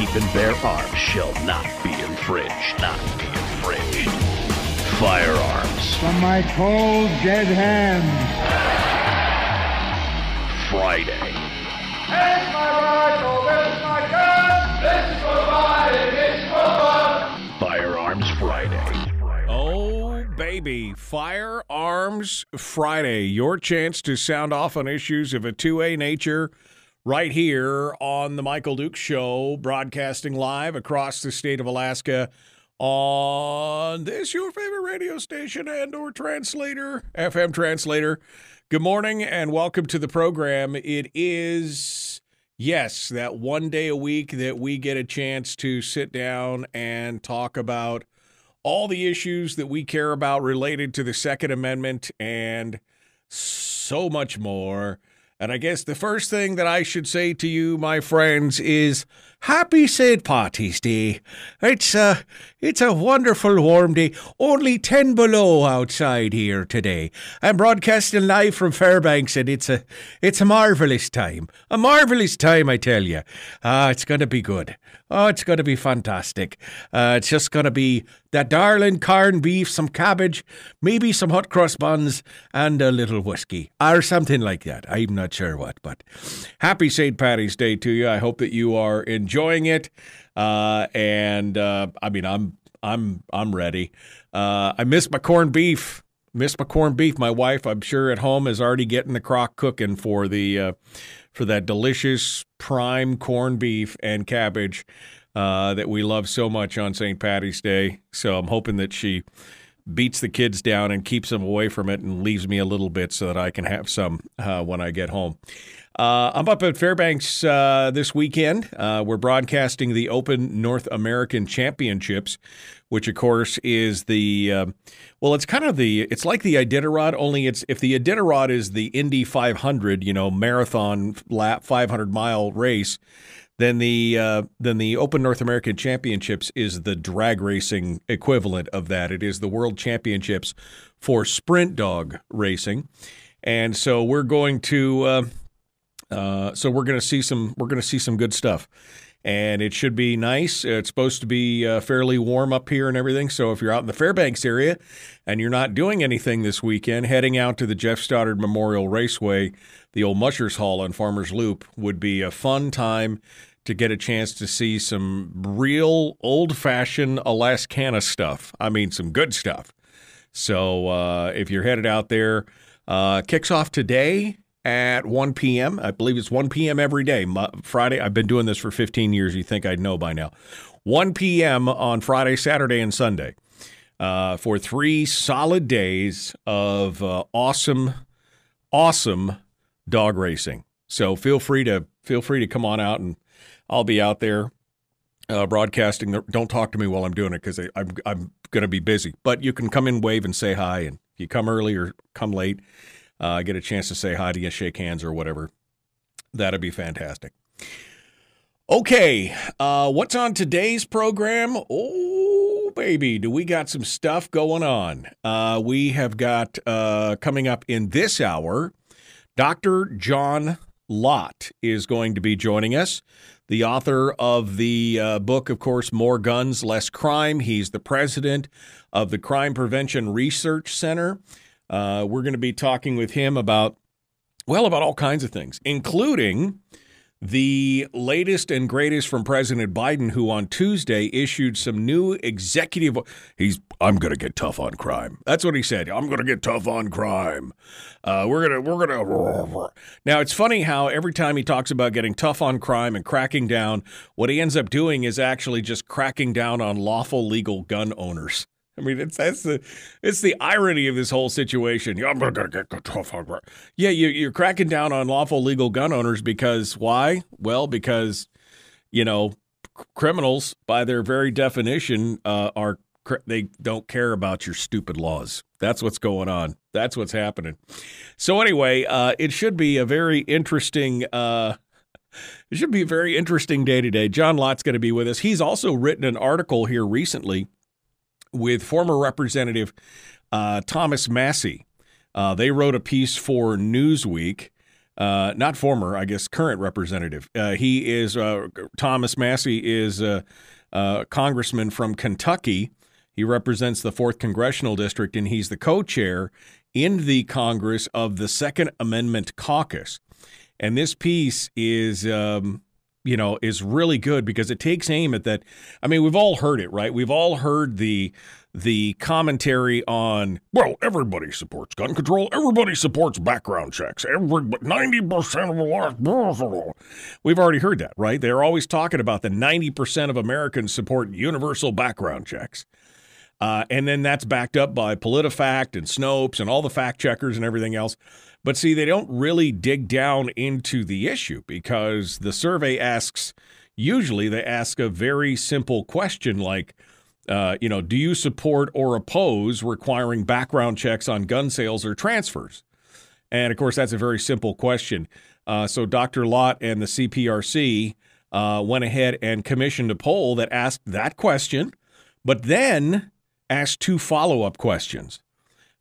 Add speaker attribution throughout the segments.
Speaker 1: The right to keep and bear arms shall not be infringed. Not be infringed. Firearms
Speaker 2: From my cold, dead hands.
Speaker 1: Friday.
Speaker 2: Here's my rifle, this is my gun. This is for fighting, this is for fun.
Speaker 1: Firearms Friday.
Speaker 3: Oh, baby. Firearms Friday. Your chance to sound off on issues of a 2A nature right here on The Michael Duke Show, broadcasting live across the state of Alaska on this your favorite radio station and or translator, FM translator. Good morning and welcome to the program. It is yes, that one day a week that we get a chance to sit down and talk about all the issues that we care about related to the Second Amendment and so much more. And I guess the first thing that I should say to you, my friends, is Happy St. Patty's Day. It's a, it's a wonderful warm day. Only 10 below outside here today. I'm broadcasting live from Fairbanks and it's a, it's a marvelous time. A marvelous time, I tell you. Ah, it's going to be good. Oh, it's going to be fantastic. Uh, it's just going to be that darling corned beef, some cabbage, maybe some hot cross buns, and a little whiskey, or something like that. I'm not sure what, but happy St. Patty's Day to you. I hope that you are enjoying it. Uh, and uh, I mean, I'm I'm I'm ready. Uh, I miss my corned beef. Miss my corned beef. My wife, I'm sure at home, is already getting the crock cooking for the uh, for that delicious prime corned beef and cabbage uh, that we love so much on St. Patty's Day. So I'm hoping that she beats the kids down and keeps them away from it and leaves me a little bit so that I can have some uh, when I get home. Uh, I'm up at Fairbanks uh, this weekend. Uh, we're broadcasting the Open North American Championships, which of course is the uh, well, it's kind of the it's like the Iditarod, only it's if the Iditarod is the Indy 500, you know, marathon lap 500 mile race. Then the uh, then the Open North American Championships is the drag racing equivalent of that. It is the World Championships for sprint dog racing, and so we're going to uh, so we're going to see some we're going to see some good stuff, and it should be nice. It's supposed to be uh, fairly warm up here and everything. So if you're out in the Fairbanks area and you're not doing anything this weekend, heading out to the Jeff Studdert Memorial Raceway, the old Mushers Hall on Farmers Loop would be a fun time to get a chance to see some real old fashioned Alaskana stuff. I mean, some good stuff. So uh, if you're headed out there, uh, kicks off today at 1 p.m. I believe it's 1 p.m. every day. Friday, I've been doing this for 15 years. You think I'd know by now. 1 p.m. on Friday, Saturday, and Sunday uh, for three solid days of uh, awesome, awesome dog racing. So feel free to feel free to come on out and I'll be out there uh, broadcasting. Don't talk to me while I'm doing it because I'm I'm going to be busy. But you can come in, wave, and say hi. And if you come early or come late, uh, get a chance to say hi to you, shake hands, or whatever. That'd be fantastic. Okay, uh, what's on today's program? Oh, baby, do we got some stuff going on? Uh, we have got uh, coming up in this hour, Dr. John Lott is going to be joining us the author of the uh, book, of course, More Guns, Less Crime. He's the president of the Crime Prevention Research Center. Uh, we're going to be talking with him about, well, about all kinds of things, including the latest and greatest from President Biden, who on Tuesday issued some new executive. He's, I'm going to get tough on crime. That's what he said. I'm going to get tough on crime. Uh, we're gonna, we're gonna. Now it's funny how every time he talks about getting tough on crime and cracking down, what he ends up doing is actually just cracking down on lawful legal gun owners. I mean, it's that's the it's the irony of this whole situation. Yeah, you, you're cracking down on lawful legal gun owners because why? Well, because you know criminals, by their very definition, uh, are they don't care about your stupid laws. That's what's going on. That's what's happening. So anyway, uh, it should be a very interesting. Uh, it should be a very interesting day today. John Lott's going to be with us. He's also written an article here recently with former Representative uh, Thomas Massie. Uh, they wrote a piece for Newsweek. Uh, not former, I guess, current representative. Uh, he is uh, Thomas Massie is a, a congressman from Kentucky. He represents the fourth congressional district, and he's the co-chair in the Congress of the Second Amendment Caucus. And this piece is, um, you know, is really good because it takes aim at that. I mean, we've all heard it, right? We've all heard the the commentary on well, everybody supports gun control, everybody supports background checks, every ninety percent of the law. We've already heard that, right? They're always talking about the ninety percent of Americans support universal background checks. Uh, and then that's backed up by PolitiFact and Snopes and all the fact checkers and everything else. But see, they don't really dig down into the issue because the survey asks, usually they ask a very simple question like, uh, you know, do you support or oppose requiring background checks on gun sales or transfers? And of course, that's a very simple question. Uh, so Dr. Lott and the CPRC uh, went ahead and commissioned a poll that asked that question, but then asked two follow up questions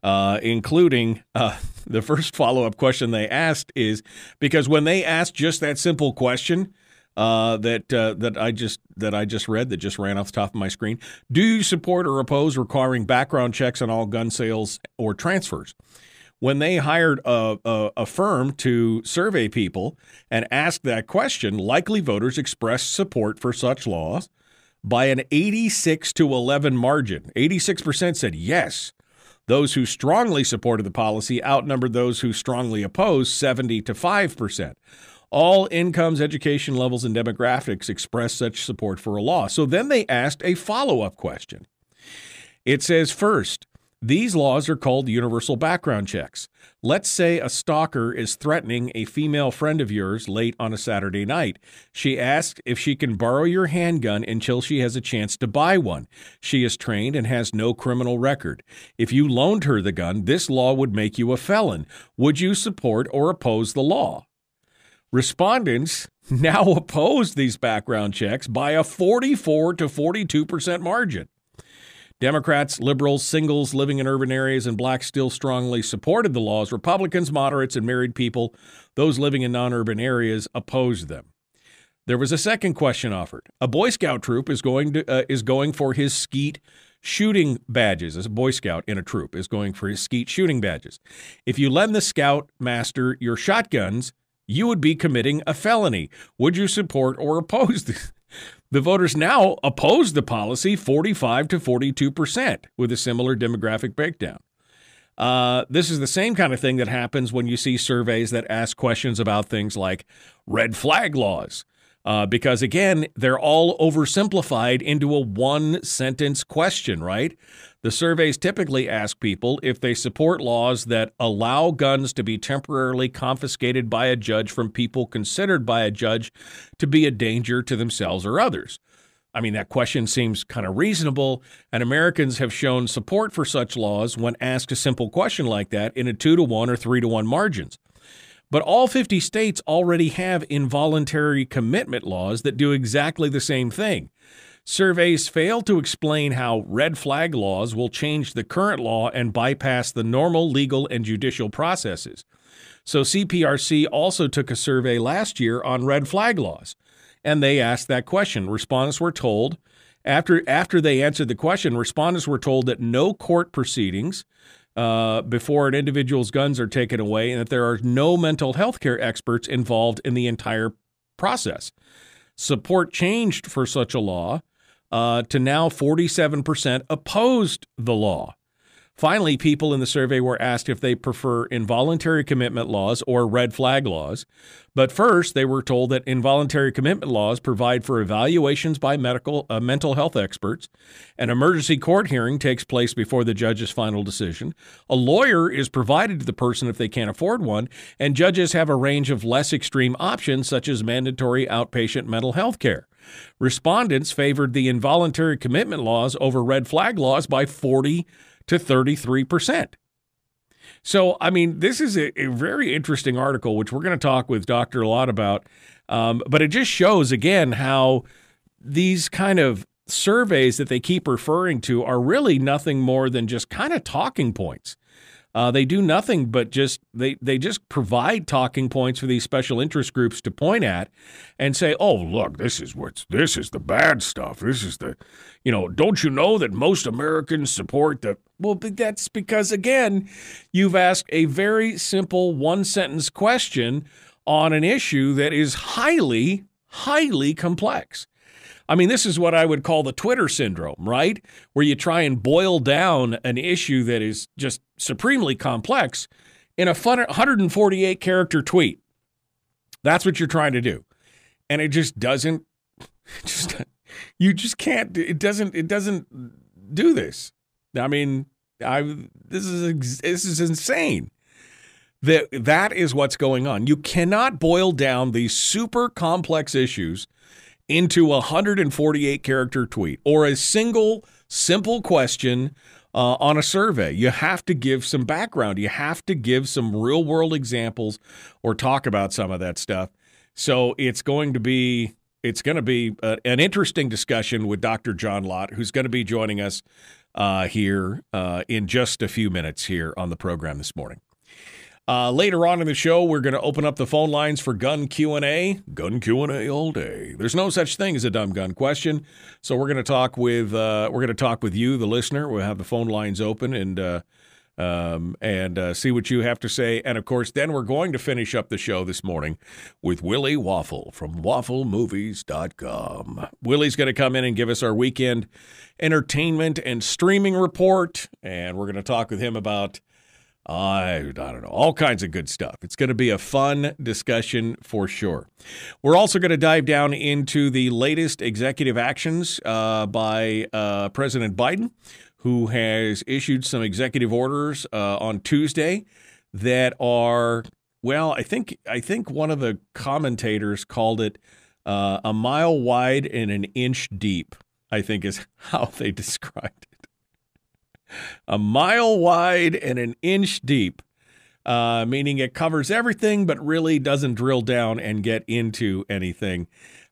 Speaker 3: uh, including uh, the first follow up question they asked is because when they asked just that simple question uh, that uh, that I just that I just read that just ran off the top of my screen, do you support or oppose requiring background checks on all gun sales or transfers? When they hired a, a, a firm to survey people and ask that question, likely voters expressed support for such laws by an 86 to 11 margin. 86% said yes. Those who strongly supported the policy outnumbered those who strongly opposed 70 to 5%. All incomes, education levels, and demographics expressed such support for a law. So then they asked a follow up question. It says first, these laws are called universal background checks. Let's say a stalker is threatening a female friend of yours late on a Saturday night. She asks if she can borrow your handgun until she has a chance to buy one. She is trained and has no criminal record. If you loaned her the gun, this law would make you a felon. Would you support or oppose the law? Respondents now oppose these background checks by a 44 to 42% margin. Democrats, liberals, singles living in urban areas, and blacks still strongly supported the laws. Republicans, moderates, and married people, those living in non urban areas, opposed them. There was a second question offered. A Boy Scout troop is going to uh, is going for his skeet shooting badges. As a Boy Scout in a troop is going for his skeet shooting badges. If you lend the scout master your shotguns, you would be committing a felony. Would you support or oppose this? The voters now oppose the policy 45 to 42 percent with a similar demographic breakdown. Uh, this is the same kind of thing that happens when you see surveys that ask questions about things like red flag laws. Uh, because again, they're all oversimplified into a one sentence question, right? The surveys typically ask people if they support laws that allow guns to be temporarily confiscated by a judge from people considered by a judge to be a danger to themselves or others. I mean, that question seems kind of reasonable, and Americans have shown support for such laws when asked a simple question like that in a two to one or three to one margins. But all 50 states already have involuntary commitment laws that do exactly the same thing. Surveys fail to explain how red flag laws will change the current law and bypass the normal legal and judicial processes. So, CPRC also took a survey last year on red flag laws, and they asked that question. Respondents were told, after, after they answered the question, respondents were told that no court proceedings uh, before an individual's guns are taken away and that there are no mental health care experts involved in the entire process. Support changed for such a law uh, to now 47% opposed the law. Finally, people in the survey were asked if they prefer involuntary commitment laws or red flag laws. But first, they were told that involuntary commitment laws provide for evaluations by medical uh, mental health experts. An emergency court hearing takes place before the judge's final decision. A lawyer is provided to the person if they can't afford one, and judges have a range of less extreme options such as mandatory outpatient mental health care. Respondents favored the involuntary commitment laws over red flag laws by 40 to 33%. So, I mean, this is a, a very interesting article, which we're going to talk with Dr. Lott about. Um, but it just shows, again, how these kind of surveys that they keep referring to are really nothing more than just kind of talking points. Uh, they do nothing but just they they just provide talking points for these special interest groups to point at and say, "Oh, look, this is what's this is the bad stuff. This is the, you know, don't you know that most Americans support the well, that's because again, you've asked a very simple one sentence question on an issue that is highly highly complex. I mean, this is what I would call the Twitter syndrome, right? Where you try and boil down an issue that is just supremely complex in a 148 character tweet. That's what you're trying to do. And it just doesn't just you just can't it doesn't it doesn't do this. I mean, I this is this is insane. That that is what's going on. You cannot boil down these super complex issues into a 148 character tweet or a single simple question uh, on a survey. You have to give some background. You have to give some real world examples or talk about some of that stuff. So it's going to be it's going to be a, an interesting discussion with Dr. John Lott, who's going to be joining us uh, here uh, in just a few minutes here on the program this morning. Uh, later on in the show, we're going to open up the phone lines for gun Q and A. Gun Q and A all day. There's no such thing as a dumb gun question, so we're going to talk with uh, we're going to talk with you, the listener. We'll have the phone lines open and uh, um, and uh, see what you have to say. And of course, then we're going to finish up the show this morning with Willie Waffle from WaffleMovies.com. Willie's going to come in and give us our weekend entertainment and streaming report, and we're going to talk with him about I, I don't know, all kinds of good stuff. It's going to be a fun discussion for sure. We're also going to dive down into the latest executive actions uh, by uh, President Biden, who has issued some executive orders uh, on Tuesday that are, well, I think I think one of the commentators called it uh, a mile wide and an inch deep. I think is how they described it a mile wide and an inch deep, uh, meaning it covers everything but really doesn't drill down and get into anything.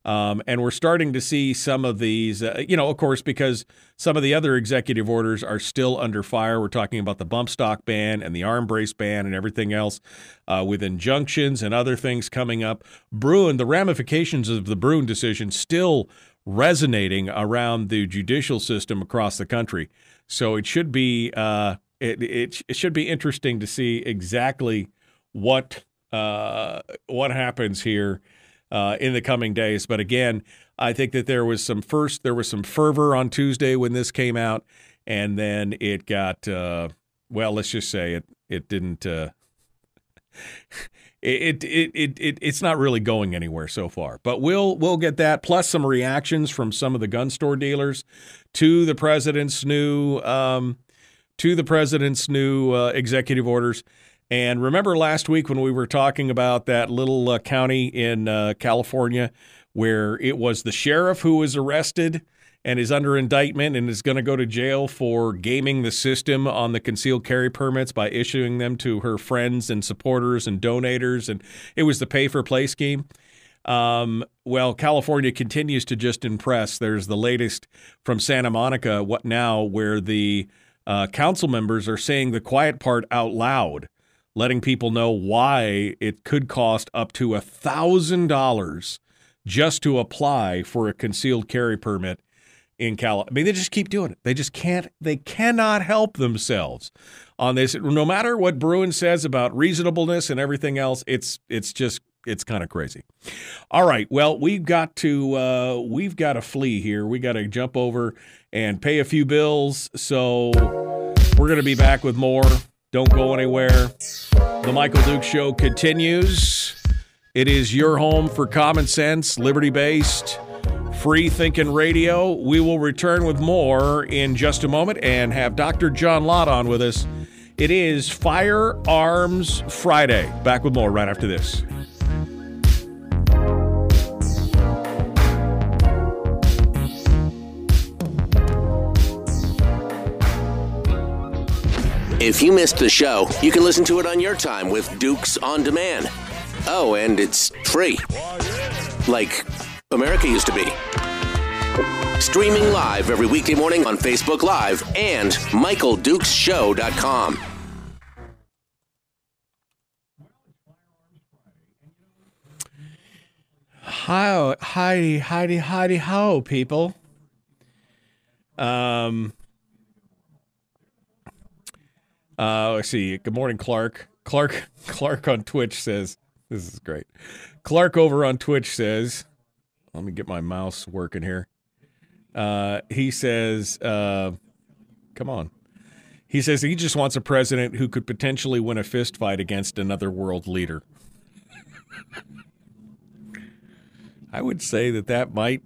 Speaker 3: Um, and we're starting to see some of these, uh, you know, of course, because some of the other executive orders are still under fire. We're talking about the bump stock ban and the arm brace ban and everything else uh, with injunctions and other things coming up. Bruen, the ramifications of the Bruen decision still resonating around the judicial system across the country. So it should be uh, it, it, it should be interesting to see exactly what uh, what happens here uh, in the coming days. But again, I think that there was some first there was some fervor on Tuesday when this came out, and then it got uh, well. Let's just say it it didn't. Uh, it, it, it, it, it's not really going anywhere so far. But we'll we'll get that plus some reactions from some of the gun store dealers to the president's new um, to the president's new uh, executive orders. And remember last week when we were talking about that little uh, county in uh, California where it was the sheriff who was arrested and is under indictment and is going to go to jail for gaming the system on the concealed carry permits by issuing them to her friends and supporters and donators. And it was the pay for play scheme. Um, well, California continues to just impress. There's the latest from Santa Monica, what now, where the uh, council members are saying the quiet part out loud, letting people know why it could cost up to a thousand dollars just to apply for a concealed carry permit in Cal. I mean, they just keep doing it. They just can't. They cannot help themselves on this. No matter what Bruen says about reasonableness and everything else, it's it's just it's kind of crazy. All right. Well, we've got to uh, we've got to flee here. We got to jump over and pay a few bills. So We're going to be back with more. Don't go anywhere. The Michael Duke Show continues. It is your home for common sense, liberty based, free thinking radio. We will return with more in just a moment and have Dr. John Lott on with us. It is Firearms Friday. Back with more right after this.
Speaker 4: If you missed the show, you can listen to it on your time with Dukes on Demand. Oh, and it's free. Like America used to be. Streaming live every weekday morning on Facebook Live and MichaelDukesShow.com.
Speaker 3: Hi, Heidi, Heidi, Heidi, ho, people. Um, uh, let's see. Good morning, Clark. Clark, Clark on Twitch says, "This is great." Clark over on Twitch says, "Let me get my mouse working here." Uh, he says, uh, "Come on." He says he just wants a president who could potentially win a fist fight against another world leader. I would say that that might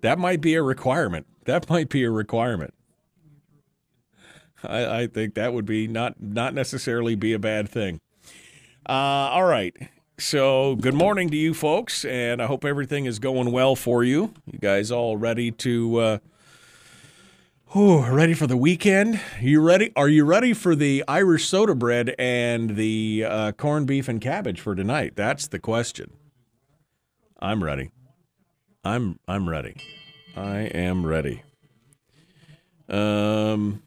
Speaker 3: that might be a requirement. That might be a requirement. I, I think that would be not not necessarily be a bad thing. Uh, all right. So good morning to you folks, and I hope everything is going well for you. You guys all ready to uh, whew, ready for the weekend? You ready? Are you ready for the Irish soda bread and the uh, corned beef and cabbage for tonight? That's the question. I'm ready. I'm I'm ready. I am ready. Um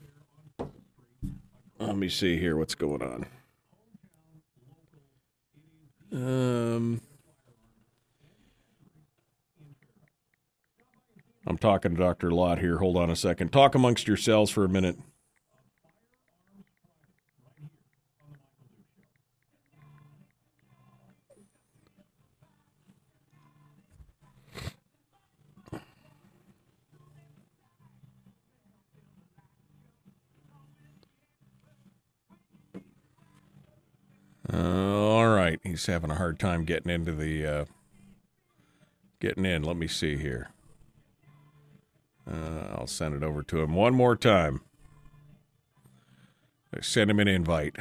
Speaker 3: let me see here what's going on. Um I'm talking to Dr. Lott here. Hold on a second. Talk amongst yourselves for a minute. All right, he's having a hard time getting into the uh, getting in. Let me see here. Uh, I'll send it over to him one more time. Send him an invite.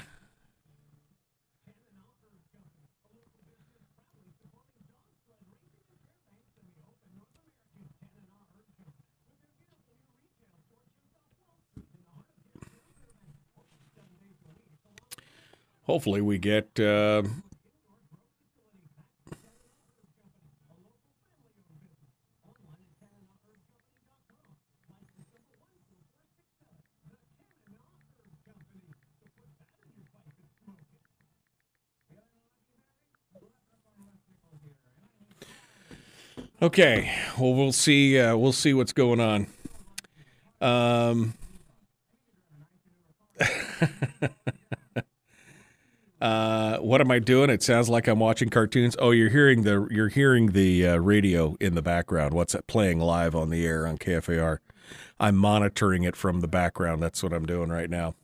Speaker 3: Hopefully, we get. Uh, Okay, well we'll see. Uh, we'll see what's going on. Um, uh, what am I doing? It sounds like I'm watching cartoons. Oh, you're hearing the you're hearing the uh, radio in the background. What's that playing live on the air on KFAR? I'm monitoring it from the background. That's what I'm doing right now.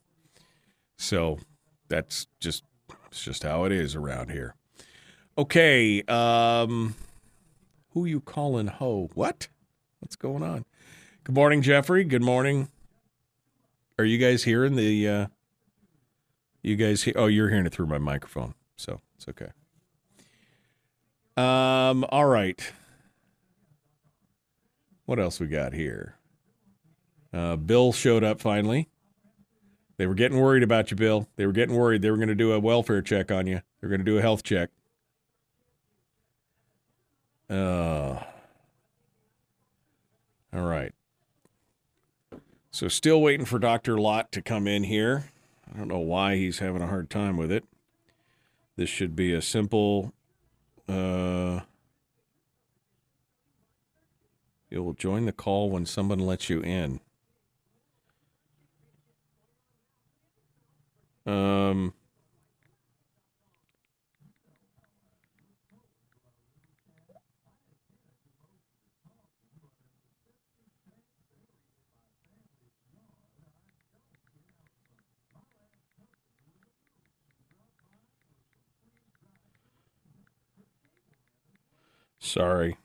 Speaker 3: So that's just it's just how it is around here. Okay. Um, who you calling ho? What? What's going on? Good morning, Jeffrey. Good morning. Are you guys hearing the? Uh, you guys? He- oh, you're hearing it through my microphone, so it's okay. Um. All right. What else we got here? Uh, Bill showed up finally. They were getting worried about you, Bill. They were getting worried. They were going to do a welfare check on you. They're going to do a health check. Uh, all right. So still waiting for Dr. Lott to come in here. I don't know why he's having a hard time with it. This should be a simple uh You'll join the call when someone lets you in. Um Sorry.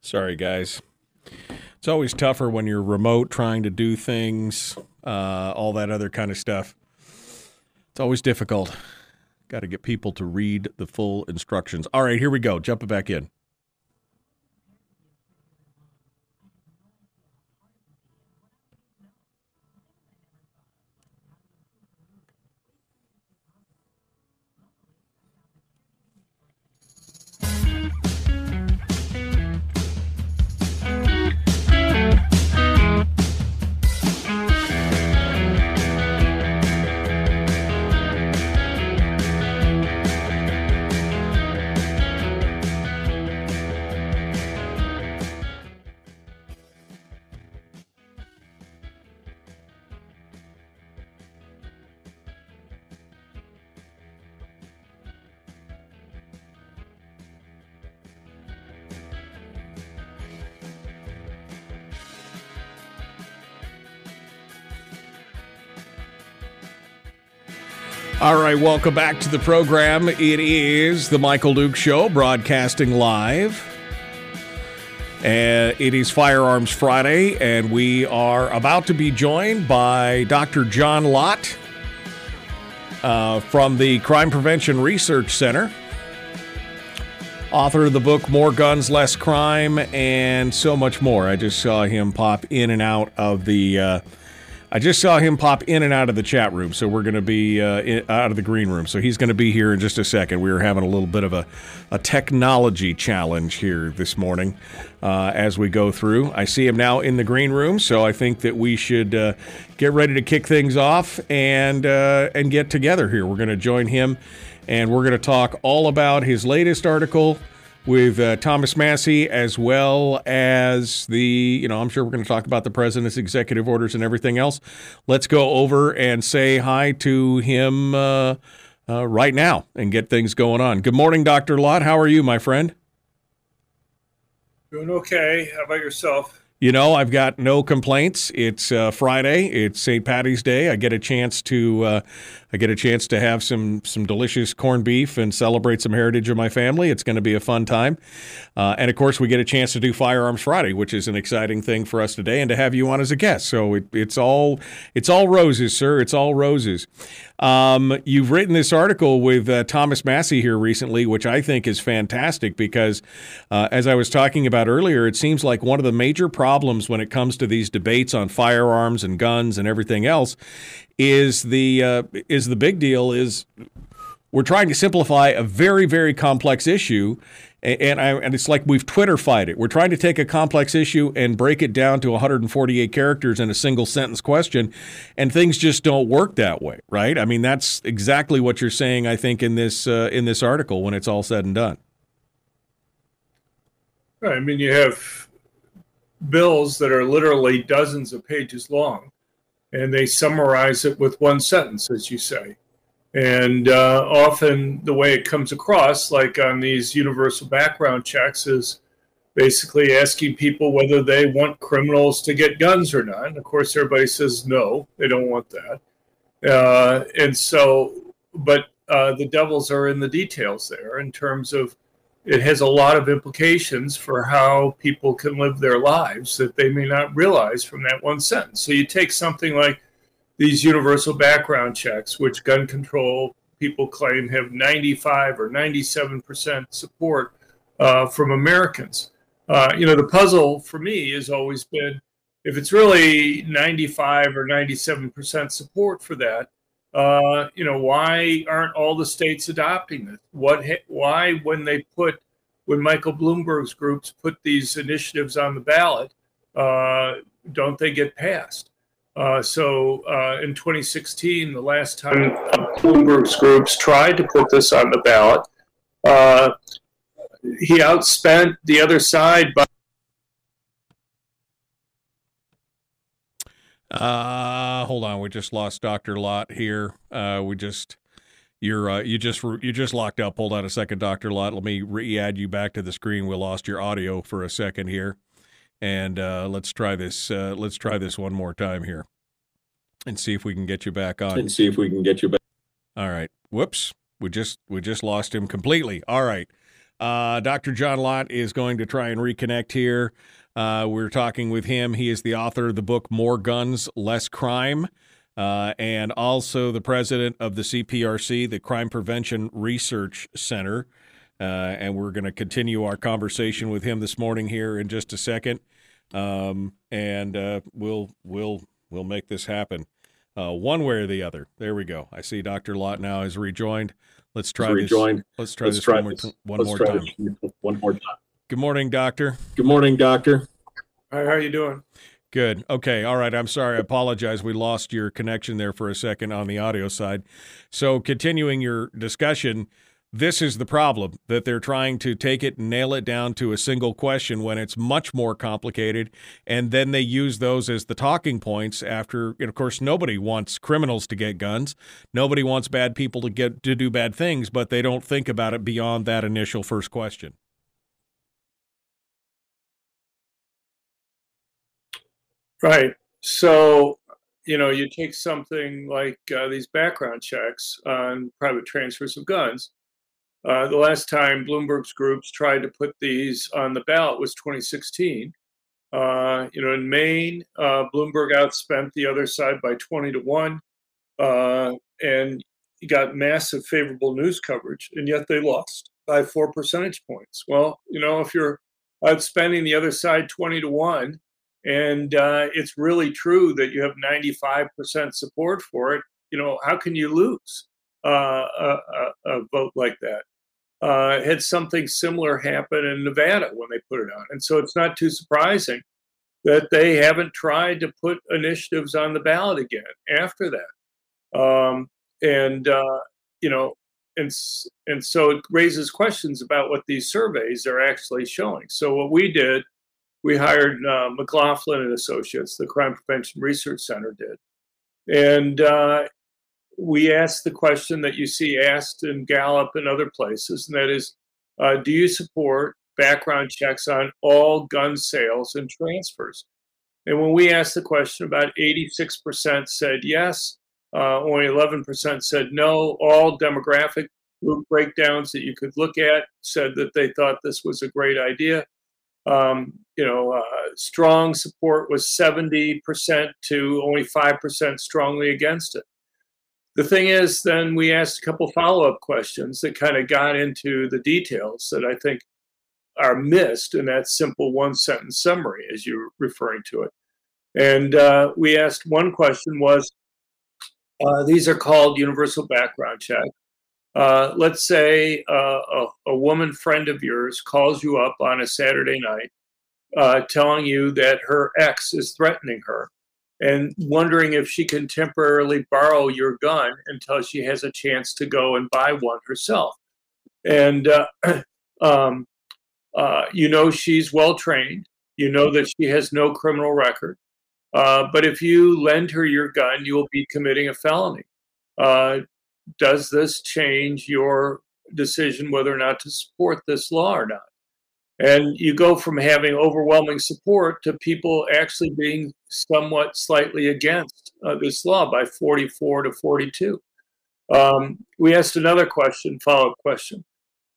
Speaker 3: Sorry, guys. It's always tougher when you're remote trying to do things, uh, all that other kind of stuff. It's always difficult. Got to get people to read the full instructions. All right, here we go. Jumping back in. All right, welcome back to the program. It is the Michael Duke Show, broadcasting live. It is Firearms Friday, and we are about to be joined by Dr. John Lott uh, from the Crime Prevention Research Center, author of the book More Guns, Less Crime, and so much more. I just saw him pop in and out of the. Uh, I just saw him pop in and out of the chat room, so we're going to be uh, in, out of the green room. So he's going to be here in just a second. We were having a little bit of a, a technology challenge here this morning uh, as we go through. I see him now in the green room, so I think that we should uh, get ready to kick things off and uh, and get together here. We're going to join him, and we're going to talk all about his latest article with uh, Thomas Massie, as well as the, you know, I'm sure we're going to talk about the president's executive orders and everything else. Let's go over and say hi to him uh, uh, right now and get things going on. Good morning, Dr. Lott. How are you, my friend?
Speaker 5: Doing okay. How about yourself?
Speaker 3: You know, I've got no complaints. It's uh, Friday. It's St. Patty's Day. I get a chance to uh, I get a chance to have some some delicious corned beef and celebrate some heritage of my family. It's going to be a fun time, uh, and of course, we get a chance to do Firearms Friday, which is an exciting thing for us today, and to have you on as a guest. So it, it's all it's all roses, sir. It's all roses. Um, you've written this article with uh, Thomas Massie here recently, which I think is fantastic because, uh, as I was talking about earlier, it seems like one of the major problems when it comes to these debates on firearms and guns and everything else is the uh, is the big deal is we're trying to simplify a very very complex issue and I, and it's like we've Twitterfied it. We're trying to take a complex issue and break it down to 148 characters in a single sentence question, and things just don't work that way, right? I mean, that's exactly what you're saying. I think in this uh, in this article when it's all said and done.
Speaker 5: I mean, you have bills that are literally dozens of pages long, and they summarize it with one sentence, as you say. And uh, often the way it comes across, like on these universal background checks, is basically asking people whether they want criminals to get guns or not. And of course, everybody says no, they don't want that. Uh, and so, but uh, the devils are in the details there in terms of it has a lot of implications for how people can live their lives that they may not realize from that one sentence. So you take something like these universal background checks, which gun control people claim have 95 or 97% support uh, from Americans. Uh, you know, the puzzle for me has always been if it's really 95 or 97% support for that, uh, you know, why aren't all the states adopting it? What, why, when they put, when Michael Bloomberg's groups put these initiatives on the ballot, uh, don't they get passed? Uh, so uh, in 2016, the last time Bloomberg's groups tried to put this on the ballot, uh, he outspent the other side by
Speaker 3: Uh, hold on. We just lost Doctor Lott here. Uh, we just you're uh, you just you just locked up. Hold on a second, Doctor Lott. Let me re-add you back to the screen. We lost your audio for a second here, and uh, let's try this. Uh, let's try this one more time here, and see if we can get you back on.
Speaker 6: and see if we can get you back.
Speaker 3: All right. Whoops. We just we just lost him completely. All right. Uh, Dr. John Lott is going to try and reconnect here. Uh, we're talking with him. He is the author of the book More Guns, Less Crime, uh, and also the president of the CPRC, the Crime Prevention Research Center. Uh, and we're going to continue our conversation with him this morning here in just a second, um, and uh, we'll we'll we'll make this happen uh, one way or the other. There we go. I see Dr. Lott now is rejoined. Let's try
Speaker 6: rejoined.
Speaker 3: this. Let's try
Speaker 6: Let's
Speaker 3: this
Speaker 6: try
Speaker 3: one more,
Speaker 6: this.
Speaker 3: t- one
Speaker 6: Let's
Speaker 3: more
Speaker 6: try
Speaker 3: time.
Speaker 6: this one more time.
Speaker 3: Good morning, doctor.
Speaker 6: Good morning, doctor.
Speaker 5: Hi, how are you doing?
Speaker 3: Good. Okay. All right. I'm sorry. I apologize. We lost your connection there for a second on the audio side. So, continuing your discussion, this is the problem that they're trying to take it and nail it down to a single question when it's much more complicated. And then they use those as the talking points after, and of course, nobody wants criminals to get guns. Nobody wants bad people to get to do bad things, but they don't think about it beyond that initial first question.
Speaker 5: Right. So, you know, you take something like uh, these background checks on private transfers of guns. Uh, the last time Bloomberg's groups tried to put these on the ballot was 2016. Uh, you know, in Maine, uh, Bloomberg outspent the other side by 20 to 1, uh, and got massive favorable news coverage, and yet they lost by four percentage points. Well, you know, if you're outspending the other side 20 to 1, and uh, it's really true that you have 95% support for it, you know, how can you lose uh, a, a, a vote like that? Uh, had something similar happen in Nevada when they put it on. And so it's not too surprising that they haven't tried to put initiatives on the ballot again after that. Um, and, uh, you know, and, and so it raises questions about what these surveys are actually showing. So what we did, we hired uh, McLaughlin and Associates, the Crime Prevention Research Center did. And uh, we asked the question that you see asked in Gallup and other places, and that is, uh, do you support background checks on all gun sales and transfers? And when we asked the question, about 86% said yes, uh, only 11% said no. All demographic group breakdowns that you could look at said that they thought this was a great idea. Um, you know, uh, strong support was 70% to only 5% strongly against it. The thing is, then we asked a couple follow up questions that kind of got into the details that I think are missed in that simple one sentence summary, as you're referring to it. And uh, we asked one question was uh, these are called universal background check. Uh, let's say uh, a, a woman friend of yours calls you up on a Saturday night uh, telling you that her ex is threatening her and wondering if she can temporarily borrow your gun until she has a chance to go and buy one herself. And uh, um, uh, you know she's well trained. You know that she has no criminal record. Uh, but if you lend her your gun, you will be committing a felony. Uh, does this change your decision whether or not to support this law or not? And you go from having overwhelming support to people actually being somewhat slightly against uh, this law by 44 to 42. Um, we asked another question, follow up question.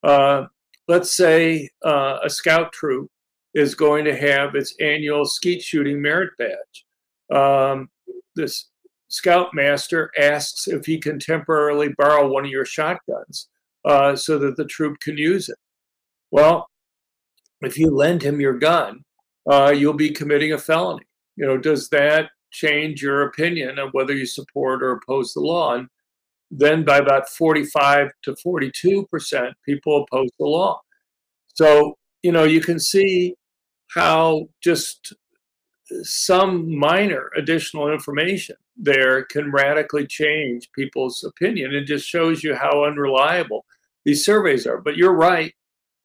Speaker 5: Uh, let's say uh, a scout troop is going to have its annual skeet shooting merit badge. Um, this scoutmaster asks if he can temporarily borrow one of your shotguns uh, so that the troop can use it. Well, if you lend him your gun, uh, you'll be committing a felony. You know, does that change your opinion of whether you support or oppose the law? And then by about 45 to 42 percent, people oppose the law. So you know, you can see how just some minor additional information there can radically change people's opinion. It just shows you how unreliable these surveys are. But you're right.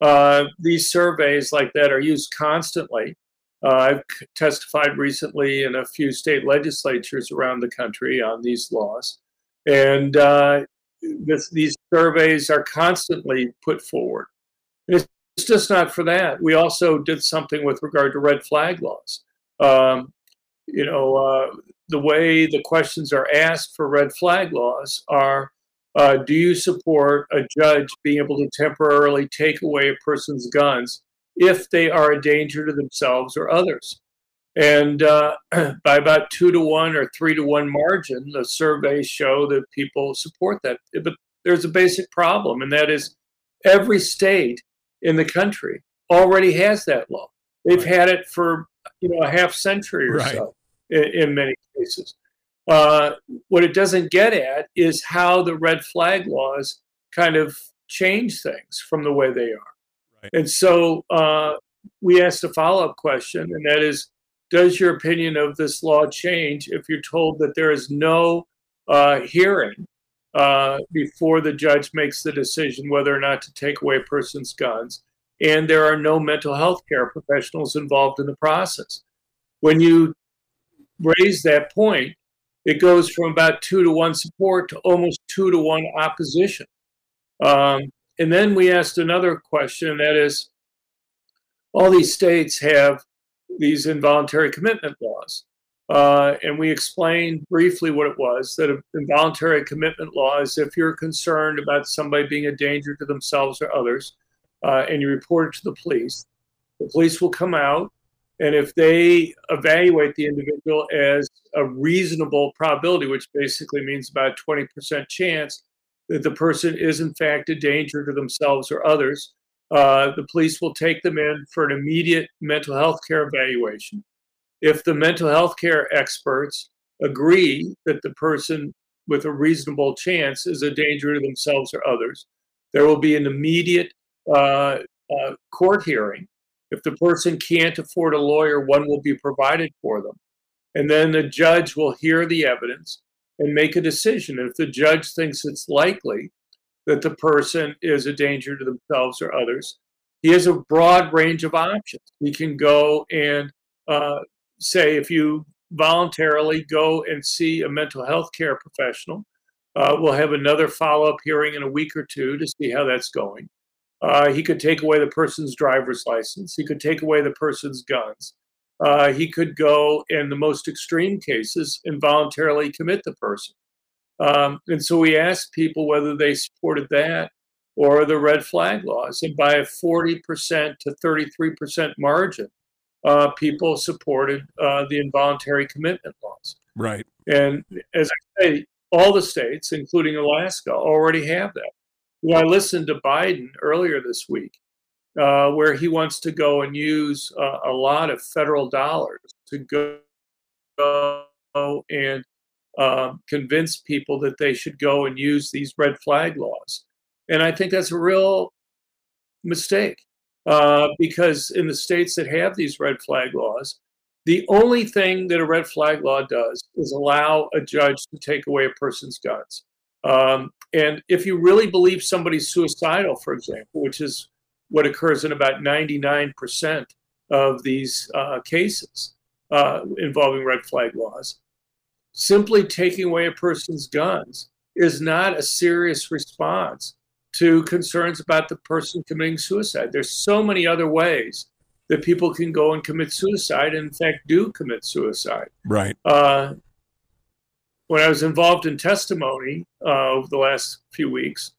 Speaker 5: Uh, these surveys like that are used constantly Uh, I've testified recently in a few state legislatures around the country on these laws. And uh, this, these surveys are constantly put forward. It's just not for that. We also did something with regard to red flag laws. Um, you know, uh, the way the questions are asked for red flag laws are uh, do you support a judge being able to temporarily take away a person's guns if they are a danger to themselves or others? And uh, by about two to one or three to one margin, the surveys show that people support that. But there's a basic problem, and that is every state in the country already has that law. They've right. had it for you know a half century or right. so in, in, many cases. Uh, what it doesn't get at is how the red flag laws kind of change things from the way they are. Right. And so uh, we asked a follow up question, and that is Does your opinion of this law change if you're told that there is no uh, hearing uh, before the judge makes the decision whether or not to take away a person's guns? And there are no mental health care professionals involved in the process. When you raise that point, it goes from about two to one support to almost two to one opposition. Um, and then we asked another question that is, all these states have these involuntary commitment laws. Uh, and we explained briefly what it was that an involuntary commitment law is if you're concerned about somebody being a danger to themselves or others uh, and you report it to the police, the police will come out and if they evaluate the individual as a reasonable probability, which basically means about a 20% chance that the person is in fact a danger to themselves or others, uh, the police will take them in for an immediate mental health care evaluation. If the mental health care experts agree that the person with a reasonable chance is a danger to themselves or others, there will be an immediate uh, uh, court hearing if the person can't afford a lawyer, one will be provided for them. And then the judge will hear the evidence and make a decision. If the judge thinks it's likely that the person is a danger to themselves or others, he has a broad range of options. He can go and uh, say, if you voluntarily go and see a mental health care professional, uh, we'll have another follow up hearing in a week or two to see how that's going. Uh, he could take away the person's driver's license. He could take away the person's guns. Uh, he could go, in the most extreme cases, involuntarily commit the person. Um, and so we asked people whether they supported that or the red flag laws. And by a 40% to 33% margin, uh, people supported uh, the involuntary commitment laws.
Speaker 3: Right.
Speaker 5: And as I say, all the states, including Alaska, already have that. Well, I listened to Biden earlier this week, uh, where he wants to go and use uh, a lot of federal dollars to go, and uh, convince people that they should go and use these red flag laws. And I think that's a real mistake uh, because in the states that have these red flag laws, the only thing that a red flag law does is allow a judge to take away a person's guns. Um, and if you really believe somebody's suicidal, for example, which is what occurs in about 99% of these uh, cases uh, involving red flag laws, simply taking away a person's guns is not a serious response to concerns about the person committing suicide. There's so many other ways that people can go and commit suicide, and in fact, do commit suicide.
Speaker 3: Right.
Speaker 5: Uh, when I was involved in testimony uh, over the last few weeks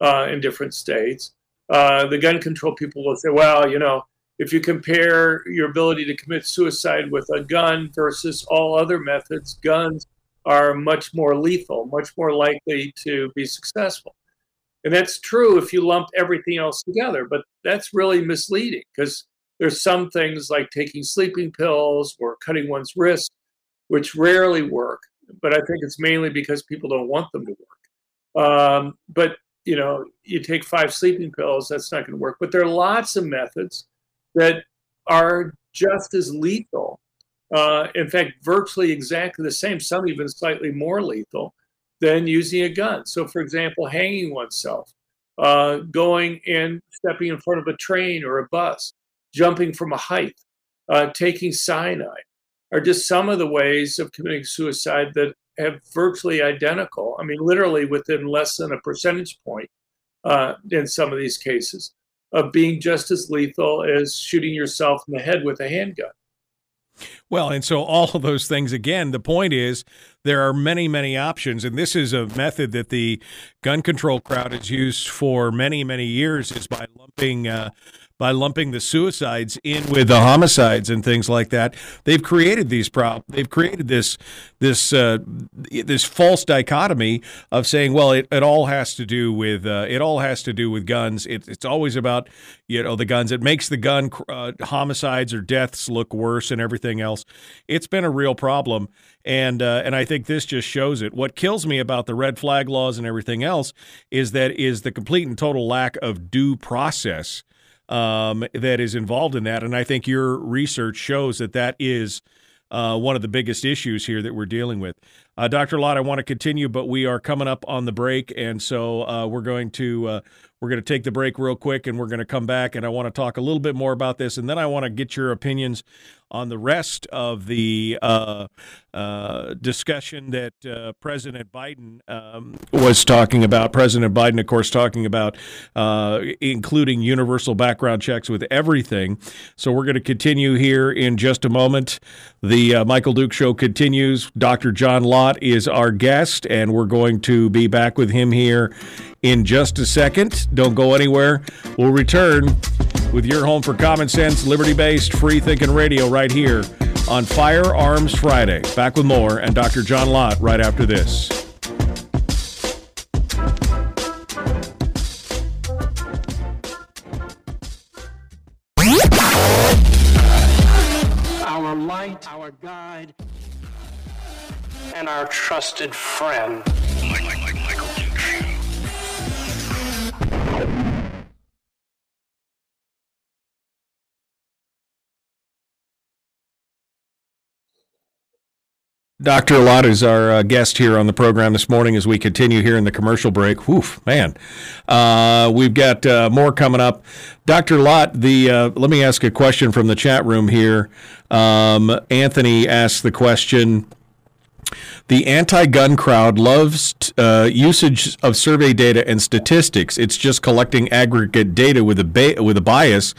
Speaker 5: uh, in different states, uh, the gun control people will say, well, you know, if you compare your ability to commit suicide with a gun versus all other methods, guns are much more lethal, much more likely to be successful. And that's true if you lump everything else together, but that's really misleading because there's some things like taking sleeping pills or cutting one's wrist, which rarely work but I think it's mainly because people don't want them to work. Um, but you know, you take five sleeping pills, that's not going to work. But there are lots of methods that are just as lethal. Uh, in fact, virtually exactly the same, some even slightly more lethal than using a gun. So, for example, hanging oneself, uh, going and stepping in front of a train or a bus, jumping from a height, uh, taking cyanide are just some of the ways of committing suicide that have virtually identical. I mean, literally within less than a percentage point uh, in some of these cases of being just as lethal as shooting yourself in the head with a handgun.
Speaker 3: Well, and so all of those things, again, the point is there are many, many options. And this is a method that the gun control crowd has used for many, many years is by lumping. Uh, by lumping the suicides in with the homicides and things like that. They've created these prob they've created this this uh, this false dichotomy of saying, well, it, it all has to do with uh, it all has to do with guns. It, it's always about you know the guns. It makes the gun uh, homicides or deaths look worse and everything else. It's been a real problem, and uh, and I think this just shows it. What kills me about the red flag laws and everything else is that is the complete and total lack of due process um, that is involved in that. And I think your research shows that that is uh, one of the biggest issues here that we're dealing with. Uh, Dr. Lott, I want to continue, but we are coming up on the break, and so uh, we're going to uh, we're going to take the break real quick, and we're going to come back, and I want to talk a little bit more about this, and then I want to get your opinions on the rest of the uh, uh, discussion that uh, President Biden um, was talking about. President Biden, of course, talking about uh, including universal background checks with everything. So we're going to continue here in just a moment. The uh, Michael Duke Show continues. Dr. John Lott is our guest, and we're going to be back with him here in just a second. Don't go anywhere. We'll return with your home for common sense, liberty based, free thinking radio right here on Firearms Friday. Back with more and Dr. John Lott right after this.
Speaker 7: Our light, our guide, and our trusted friend.
Speaker 3: Dr. Lott is our uh, guest here on the program this morning as we continue here in the commercial break. Woof, man. Uh, we've got uh, more coming up. Dr. Lott, the uh, let me ask a question from the chat room here. Um, Anthony asked the question the anti gun crowd loves uh, usage of survey data and statistics. It's just collecting aggregate data with a, ba- with a bias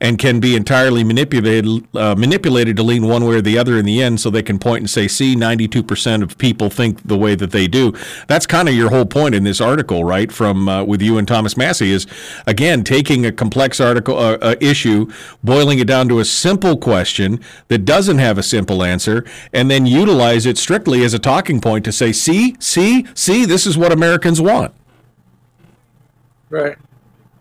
Speaker 3: and can be entirely manipulated, uh, manipulated to lean one way or the other in the end so they can point and say, see, 92% of people think the way that they do. That's kind of your whole point in this article, right? From uh, with you and Thomas Massie is, again, taking a complex article uh, uh, issue, boiling it down to a simple question that doesn't have a simple answer, and then utilize it strictly as a talking point to say, see, see, see, this is what Americans want.
Speaker 5: Right.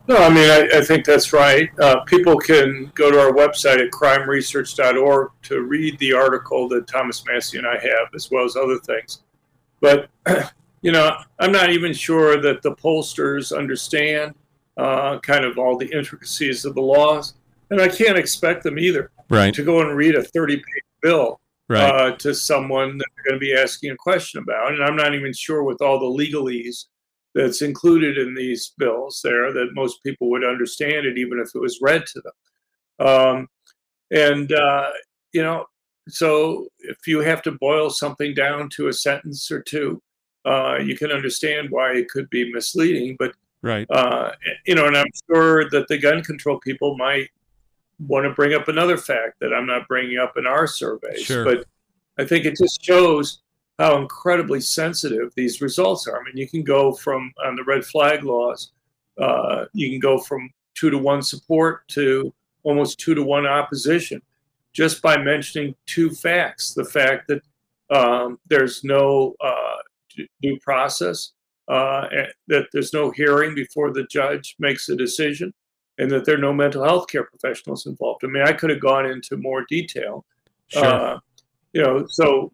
Speaker 5: No, I mean, I, I think that's right. Uh, people can go to our website at crimeresearch.org to read the article that Thomas Massie and I have, as well as other things. But, you know, I'm not even sure that the pollsters understand uh, kind of all the intricacies of the laws. And I can't expect them either
Speaker 3: right.
Speaker 5: to go and read a 30 page bill
Speaker 3: right.
Speaker 5: uh, to someone that they're going to be asking a question about. And I'm not even sure with all the legalese that's included in these bills there that most people would understand it, even if it was read to them. Um, and, uh, you know, so if you have to boil something down to a sentence or two, uh, you can understand why it could be misleading. But,
Speaker 3: right.
Speaker 5: uh, you know, and I'm sure that the gun control people might want to bring up another fact that I'm not bringing up in our surveys.
Speaker 3: Sure.
Speaker 5: But I think it just shows how incredibly sensitive these results are. I mean, you can go from on the red flag laws, uh, you can go from two to one support to almost two to one opposition just by mentioning two facts: the fact that um, there's no uh, due process, uh, that there's no hearing before the judge makes a decision, and that there are no mental health care professionals involved. I mean, I could have gone into more detail.
Speaker 3: Sure.
Speaker 5: Uh, you know, so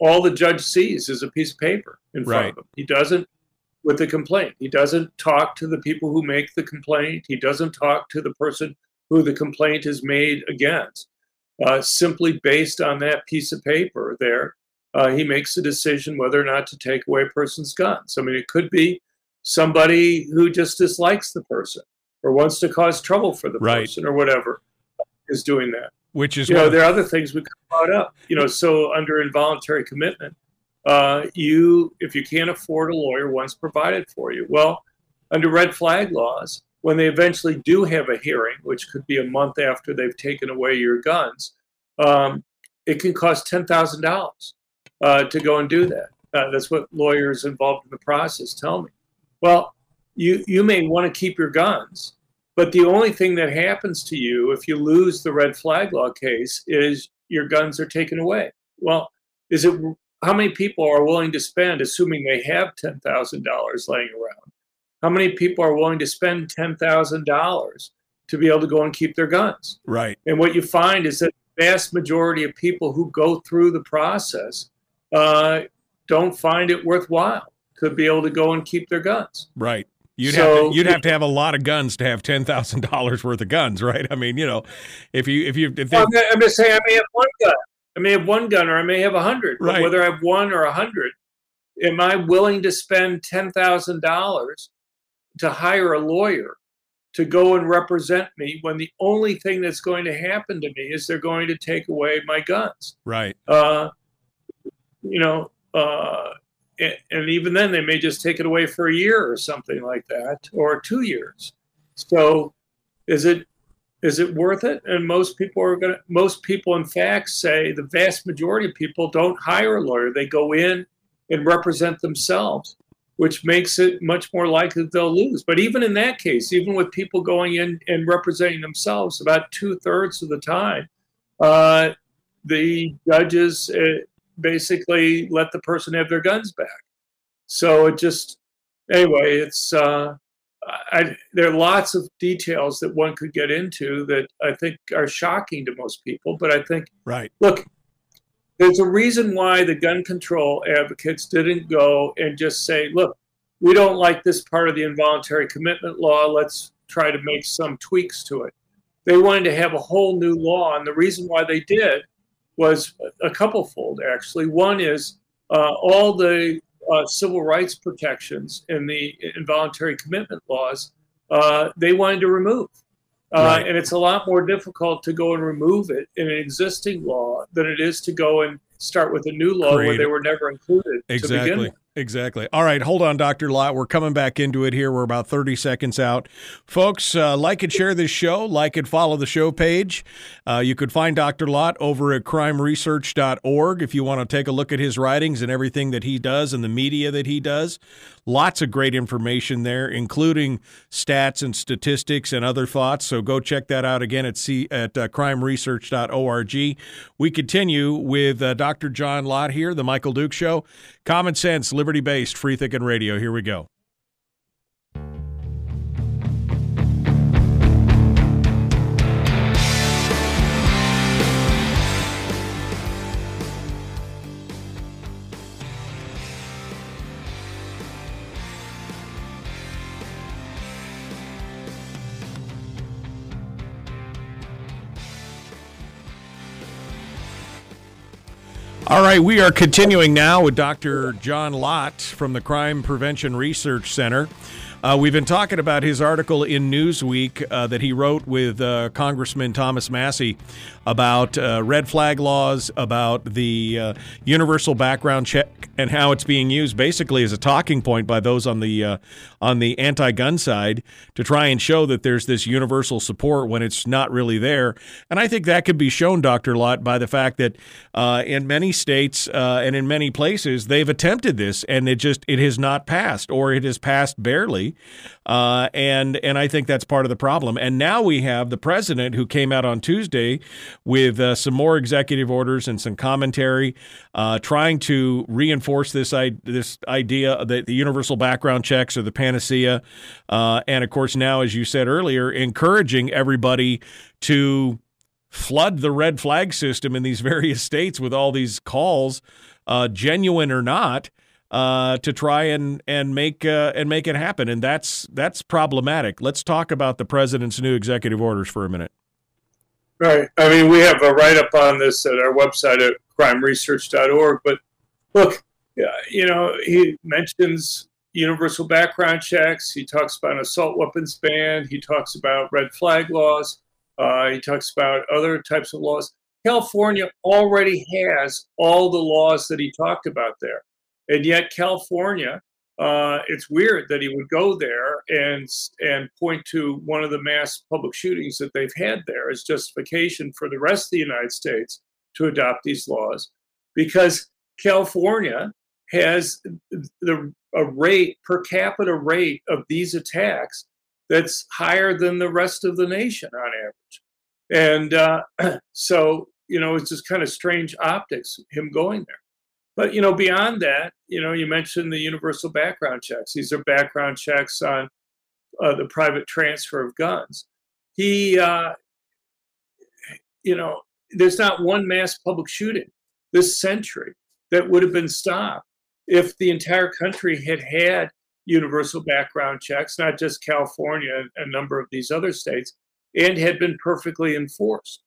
Speaker 5: all the judge sees is a piece of paper in front
Speaker 3: Right.
Speaker 5: of him. He doesn't, with the complaint, he doesn't talk to the people who make the complaint. He doesn't talk to the person who the complaint is made against. Uh, simply based on that piece of paper there, uh, he makes a decision whether or not to take away a person's guns. I mean, it could be somebody who just dislikes the person or wants to cause trouble for the
Speaker 3: Right.
Speaker 5: person or whatever is doing that.
Speaker 3: which is
Speaker 5: you know there are other things we brought up. You know, so under involuntary commitment, uh, you if you can't afford a lawyer, one's provided for you. Well, under red flag laws, when they eventually do have a hearing, which could be a month after they've taken away your guns, um, it can cost ten thousand dollars uh, to go and do that. Uh, that's what lawyers involved in the process tell me. Well, you you may want to keep your guns, but the only thing that happens to you if you lose the red flag law case is your guns are taken away. Well, is it how many people are willing to spend, assuming they have ten thousand dollars laying around? How many people are willing to spend ten thousand dollars to be able to go and keep their guns?
Speaker 3: right.
Speaker 5: And what you find is that the vast majority of people who go through the process uh, don't find it worthwhile to be able to go and keep their guns.
Speaker 3: Right. You'd
Speaker 5: So-
Speaker 3: have to, you'd have to have a lot of guns to have ten thousand dollars worth of guns, right? I mean, you know, if you if you if they,
Speaker 5: I'm, I'm just saying, I may have one gun. I may have one gun, or I may have a hundred. But
Speaker 3: Right.
Speaker 5: Whether I have one or a hundred, am I willing to spend ten thousand dollars to hire a lawyer to go and represent me when the only thing that's going to happen to me is they're going to take away my guns?
Speaker 3: right,
Speaker 5: Uh, you know, uh, and, even then, they may just take it away for a year or something like that, or two years. So, is it is it worth it? And most people are going to. Most people, in fact, say the vast majority of people don't hire a lawyer. They go in and represent themselves, which makes it much more likely they'll lose. But even in that case, even with people going in and representing themselves, about two thirds of the time, uh, the judges uh, basically let the person have their guns back. So it just, anyway, it's, uh, I, there are lots of details that one could get into that I think are shocking to most people. But I think,
Speaker 3: right,
Speaker 5: look, there's a reason why the gun control advocates didn't go and just say, look, we don't like this part of the involuntary commitment law. Let's try to make some tweaks to it. They wanted to have a whole new law. And the reason why they did was a couple fold, actually. One is uh, all the uh, civil rights protections in the involuntary commitment laws, uh, they wanted to remove. Uh,
Speaker 3: Right.
Speaker 5: And it's a lot more difficult to go and remove it in an existing law than it is to go and start with a new law where they were never included to begin
Speaker 3: exactly. Exactly. All right, hold on, Dr. Lott. We're coming back into it here. We're about 30 seconds out. Folks, uh, like and share this show, like and follow the show page. Uh, you could find Dr. Lott over at crimeresearch.org if you want to take a look at his writings and everything that he does and the media that he does. Lots of great information there, including stats and statistics and other thoughts. So go check that out again at, C- at uh, crimeresearch.org. We continue with uh, Dr. John Lott here, The Michael Duke Show. Common sense, liberty based, free thinking radio. Here we go. All right, we are continuing now with Dr. John Lott from the Crime Prevention Research Center. Uh, we've been talking about his article in Newsweek uh, that he wrote with uh, Congressman Thomas Massie about uh, red flag laws, about the uh, universal background check, and how it's being used basically as a talking point by those on the uh, on the anti-gun side to try and show that there's this universal support when it's not really there. And I think that could be shown, Dr. Lott, by the fact that uh, in many states uh, and in many places they've attempted this and it just it has not passed or it has passed barely. Uh, and and I think that's part of the problem. And now we have the president who came out on Tuesday with uh, some more executive orders and some commentary, uh, trying to reinforce this I- this idea that the universal background checks are the panacea, uh, and of course now, as you said earlier, encouraging everybody to flood the red flag system in these various states with all these calls, uh, genuine or not, uh, to try and and make uh, and make it happen, and that's that's problematic. Let's talk about the president's new executive orders for a minute.
Speaker 5: Right. I mean, we have a write up on this at our website at crimeresearch.org. But look, you know, he mentions universal background checks. He talks about an assault weapons ban. He talks about red flag laws. Uh, he talks about other types of laws. California already has all the laws that he talked about there. And yet, California, uh, it's weird that he would go there and, and point to one of the mass public shootings that they've had there as justification for the rest of the United States to adopt these laws because California has the a rate per capita rate of these attacks that's higher than the rest of the nation on average. And uh, so, you know, it's just kind of strange optics, him going there. But, you know, beyond that, you know, you mentioned the universal background checks. These are background checks on uh, the private transfer of guns. He, uh, you know, there's not one mass public shooting this century that would have been stopped if the entire country had had universal background checks, not just California, and a number of these other states, and had been perfectly enforced.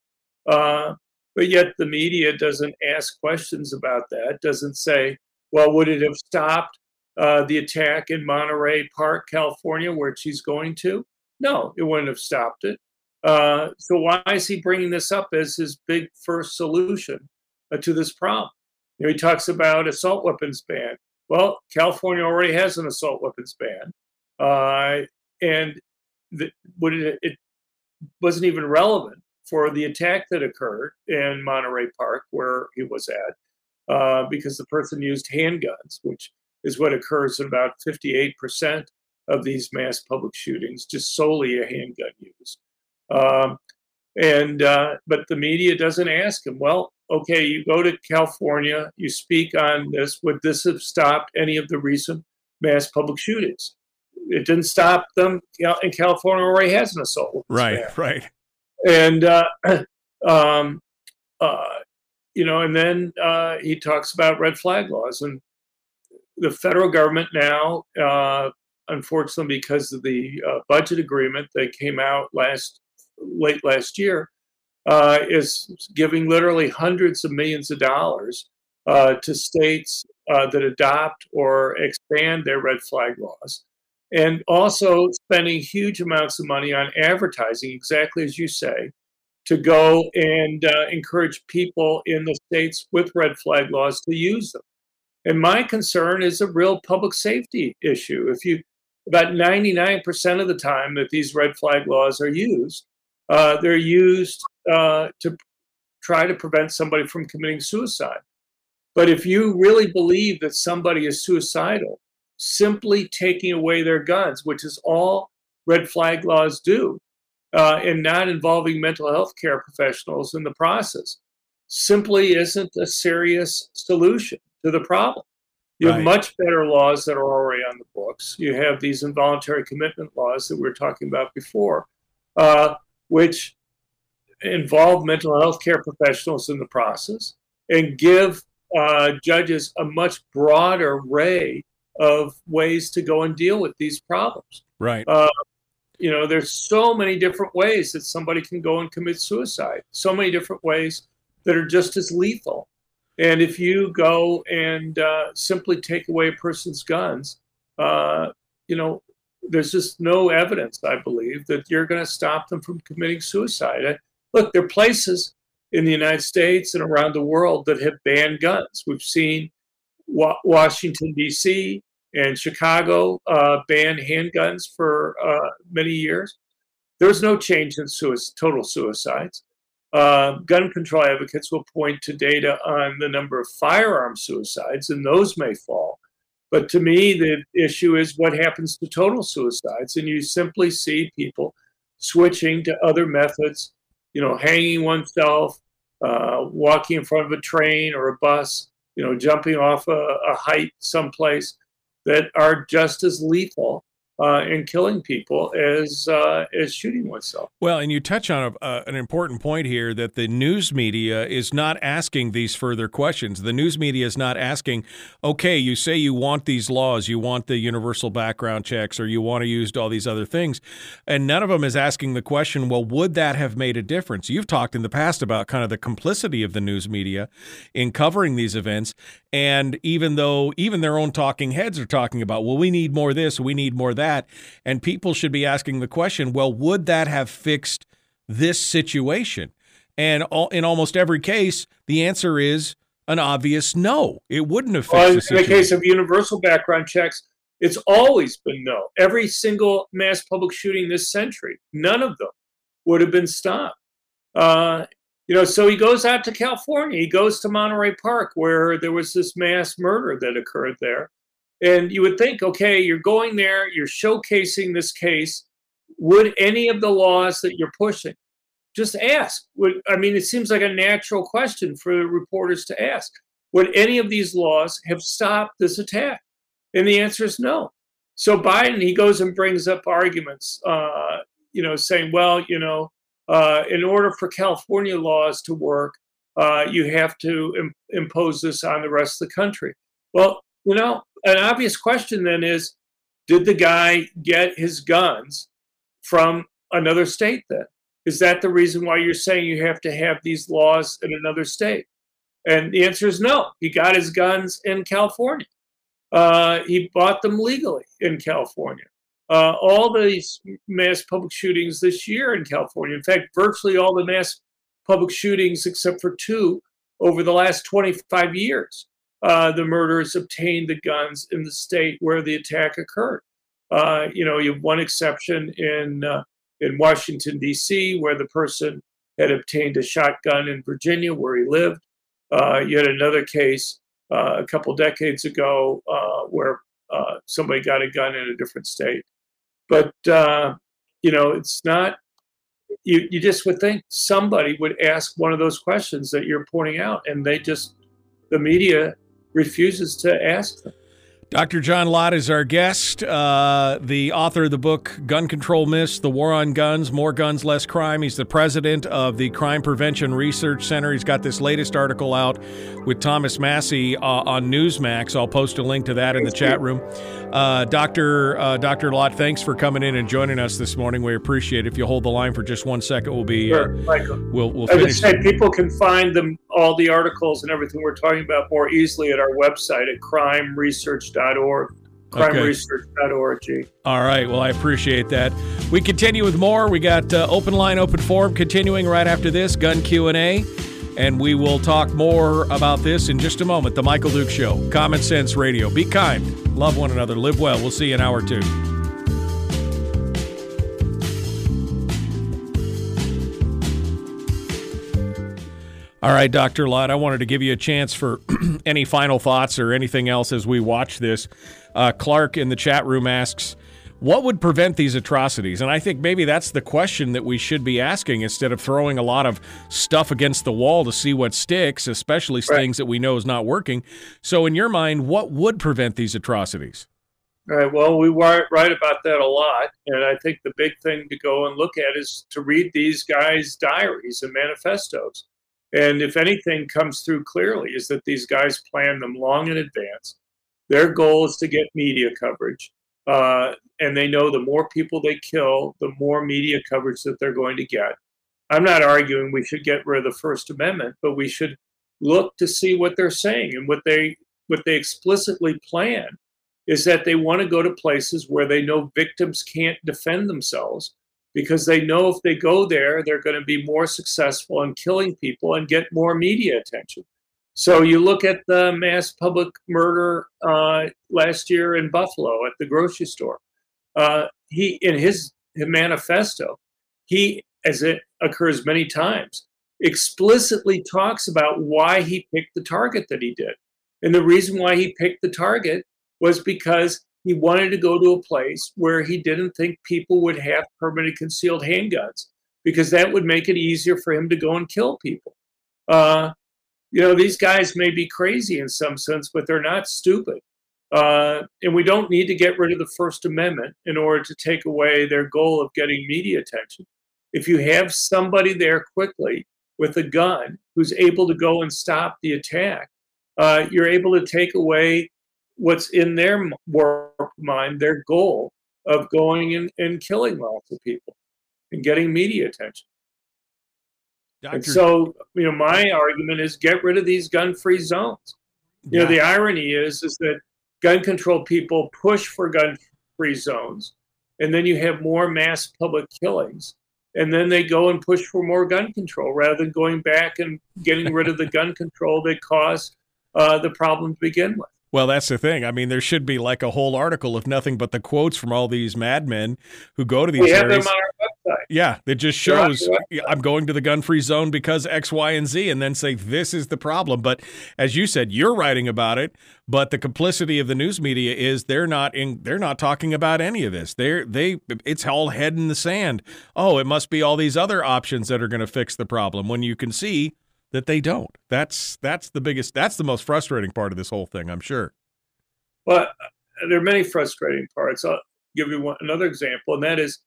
Speaker 5: Uh, but yet the media doesn't ask questions about that, doesn't say, well, would it have stopped uh, the attack in Monterey Park, California, where she's going to? No, it wouldn't have stopped it. Uh, so why is he bringing this up as his big first solution uh, to this problem? You know, he talks about assault weapons ban. Well, California already has an assault weapons ban, uh, and the, it, it wasn't even relevant for the attack that occurred in Monterey Park, where he was at, uh, because the person used handguns, which is what occurs in about 58% of these mass public shootings, just solely a handgun use. Um, and uh, but the media doesn't ask him. Well, okay, you go to California, you speak on this. Would this have stopped any of the recent mass public shootings? It didn't stop them. And California already has an assault.
Speaker 3: Right, ban. right.
Speaker 5: And uh, um, uh, you know, and then uh, he talks about red flag laws and the federal government now. Uh, unfortunately, because of the uh, budget agreement that came out last late last year, uh, is giving literally hundreds of millions of dollars to states that adopt or expand their red flag laws, and also spending huge amounts of money on advertising, exactly as you say, to go and uh, encourage people in the states with red flag laws to use them. And my concern is a real public safety issue. If you about 99% of the time that these red flag laws are used, uh, they're used uh, to try to prevent somebody from committing suicide. But if you really believe that somebody is suicidal, simply taking away their guns, which is all red flag laws do, uh, and not involving mental health care professionals in the process, simply isn't a serious solution to the problem. You right. have much better laws that are already on the books. You have these involuntary commitment laws that we were talking about before, uh, which involve mental health care professionals in the process and give uh, judges a much broader array of ways to go and deal with these problems.
Speaker 3: Right.
Speaker 5: Uh, you know, there's so many different ways that somebody can go and commit suicide. So many different ways that are just as lethal. And if you go and uh, simply take away a person's guns, uh, you know, there's just no evidence, I believe, that you're going to stop them from committing suicide. Look, there are places in the United States and around the world that have banned guns. We've seen Washington, D.C. and Chicago uh, ban handguns for uh, many years. There's no change in total suicides. Uh, gun control advocates will point to data on the number of firearm suicides, and those may fall. But to me, the issue is what happens to total suicides. And you simply see people switching to other methods, you know, hanging oneself, uh, walking in front of a train or a bus, you know, jumping off a, a height someplace that are just as lethal uh, and killing people as uh, as shooting oneself.
Speaker 3: Well, and you touch on a, uh, an important point here that the news media is not asking these further questions. The news media is not asking, okay, you say you want these laws, you want the universal background checks, or you want to use all these other things, and none of them is asking the question, well, would that have made a difference? You've talked in the past about kind of the complicity of the news media in covering these events, and even though even their own talking heads are talking about, well, we need more this, we need more that, and people should be asking the question, well, would that have fixed this situation? And all, in almost every case, the answer is an obvious no. It wouldn't have fixed
Speaker 5: Well,
Speaker 3: the
Speaker 5: in the case of universal background checks, it's always been no. Every single mass public shooting this century, none of them would have been stopped. Uh, you know, so he goes out to California. He goes to Monterey Park, where there was this mass murder that occurred there. And you would think, okay, you're going there, you're showcasing this case. Would any of the laws that you're pushing just ask? Would I mean, it seems like a natural question for reporters to ask. Would any of these laws have stopped this attack? And the answer is no. So Biden, he goes and brings up arguments, uh, you know, saying, well, you know, uh, in order for California laws to work, uh, you have to Im- impose this on the rest of the country. Well, you know, an obvious question then is, did the guy get his guns from another state then? Is that the reason why you're saying you have to have these laws in another state? And the answer is no. He got his guns in California. Uh, he bought them legally in California. Uh, all these mass public shootings this year in California, in fact, virtually all the mass public shootings except for two over the last 25 years, uh, the murderers obtained the guns in the state where the attack occurred. Uh, you know, you have one exception in uh, in Washington D.C. where the person had obtained a shotgun in Virginia where he lived. Uh, you had another case uh, a couple decades ago where somebody got a gun in a different state. But you know, it's not. You you just would think somebody would ask one of those questions that you're pointing out, and they just the media refuses to ask them.
Speaker 3: Dr. John Lott is our guest, uh, the author of the book Gun Control Myths The War on Guns, More Guns, Less Crime. He's the president of the Crime Prevention Research Center. He's got this latest article out with Thomas Massie uh, on Newsmax. I'll post a link to that in the chat room. Uh, Dr. Uh, Dr. Lott, thanks for coming in and joining us this morning. We appreciate it. If you hold the line for just one second, we'll be uh,
Speaker 5: Sure, Michael.
Speaker 3: we'll we'll
Speaker 5: I would say people can find them all the articles and everything we're talking about more easily at our website at crimeresearch.org. Crimeresearch.org.
Speaker 3: All right. Well, I appreciate that. We continue with more. We got uh, open line, open forum continuing right after this gun Q and A, and we will talk more about this in just a moment. The Michael Duke Show, Common Sense Radio. Be kind, love one another, live well. We'll see you in hour two. All right, Dr. Lott, I wanted to give you a chance for any final thoughts or anything else as we watch this. Uh, Clark in the chat room asks, what would prevent these atrocities? And I think maybe that's the question that we should be asking instead of throwing a lot of stuff against the wall to see what sticks, especially things that we know is not working. So, in your mind, what would prevent these atrocities?
Speaker 5: All right. Well, we write about that a lot. And I think the big thing to go and look at is to read these guys' diaries and manifestos. And if anything comes through clearly, is that these guys plan them long in advance. Their goal is to get media coverage. Uh, and they know the more people they kill, the more media coverage that they're going to get. I'm not arguing we should get rid of the First Amendment, but we should look to see what they're saying and what they what they explicitly plan is that they want to go to places where they know victims can't defend themselves because they know if they go there, they're going to be more successful in killing people and get more media attention. So you look at the mass public murder uh, last year in Buffalo at the grocery store. Uh, he in his manifesto, he, as it occurs many times, explicitly talks about why he picked the target that he did. And the reason why he picked the target was because he wanted to go to a place where he didn't think people would have permanent concealed handguns because that would make it easier for him to go and kill people. Uh, you know, these guys may be crazy in some sense, but they're not stupid. Uh, and we don't need to get rid of the First Amendment in order to take away their goal of getting media attention. If you have somebody there quickly with a gun who's able to go and stop the attack, uh, you're able to take away what's in their warped mind, their goal of going and, and killing lots of people and getting media attention. And so, you know, my argument is get rid of these gun-free zones. You know, the irony is is that gun control people push for gun-free zones, and then you have more mass public killings. and then they go and push for more gun control rather than going back and getting rid of the gun control that caused uh, the problem to begin with.
Speaker 3: Well, that's the thing. I mean, there should be like a whole article of nothing but the quotes from all these madmen who go to these
Speaker 5: we have
Speaker 3: areas.
Speaker 5: them on our website.
Speaker 3: Yeah, that just shows. I'm going to the gun free zone because X, Y, and Z, and then say this is the problem. But as you said, you're writing about it, but the complicity of the news media is they're not in they're not talking about any of this. They're they it's all head in the sand. Oh, it must be all these other options that are going to fix the problem when you can see that they don't. That's that's the biggest that's the most frustrating part of this whole thing, I'm sure.
Speaker 5: Well, there are many frustrating parts. I'll give you one, another example, and that is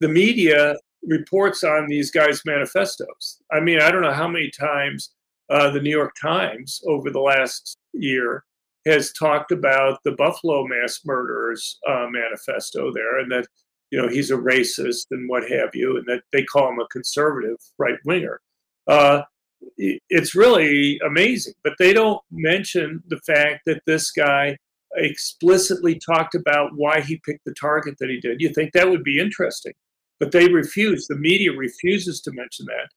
Speaker 5: the media reports on these guys' manifestos. I mean, I don't know how many times uh, the New York Times over the last year has talked about the Buffalo mass murderers uh, manifesto there, and that you know he's a racist and what have you, and that they call him a conservative right winger. Uh, it's really amazing, but they don't mention the fact that this guy explicitly talked about why he picked the target that he did. You think that would be interesting, but they refuse. The media refuses to mention that.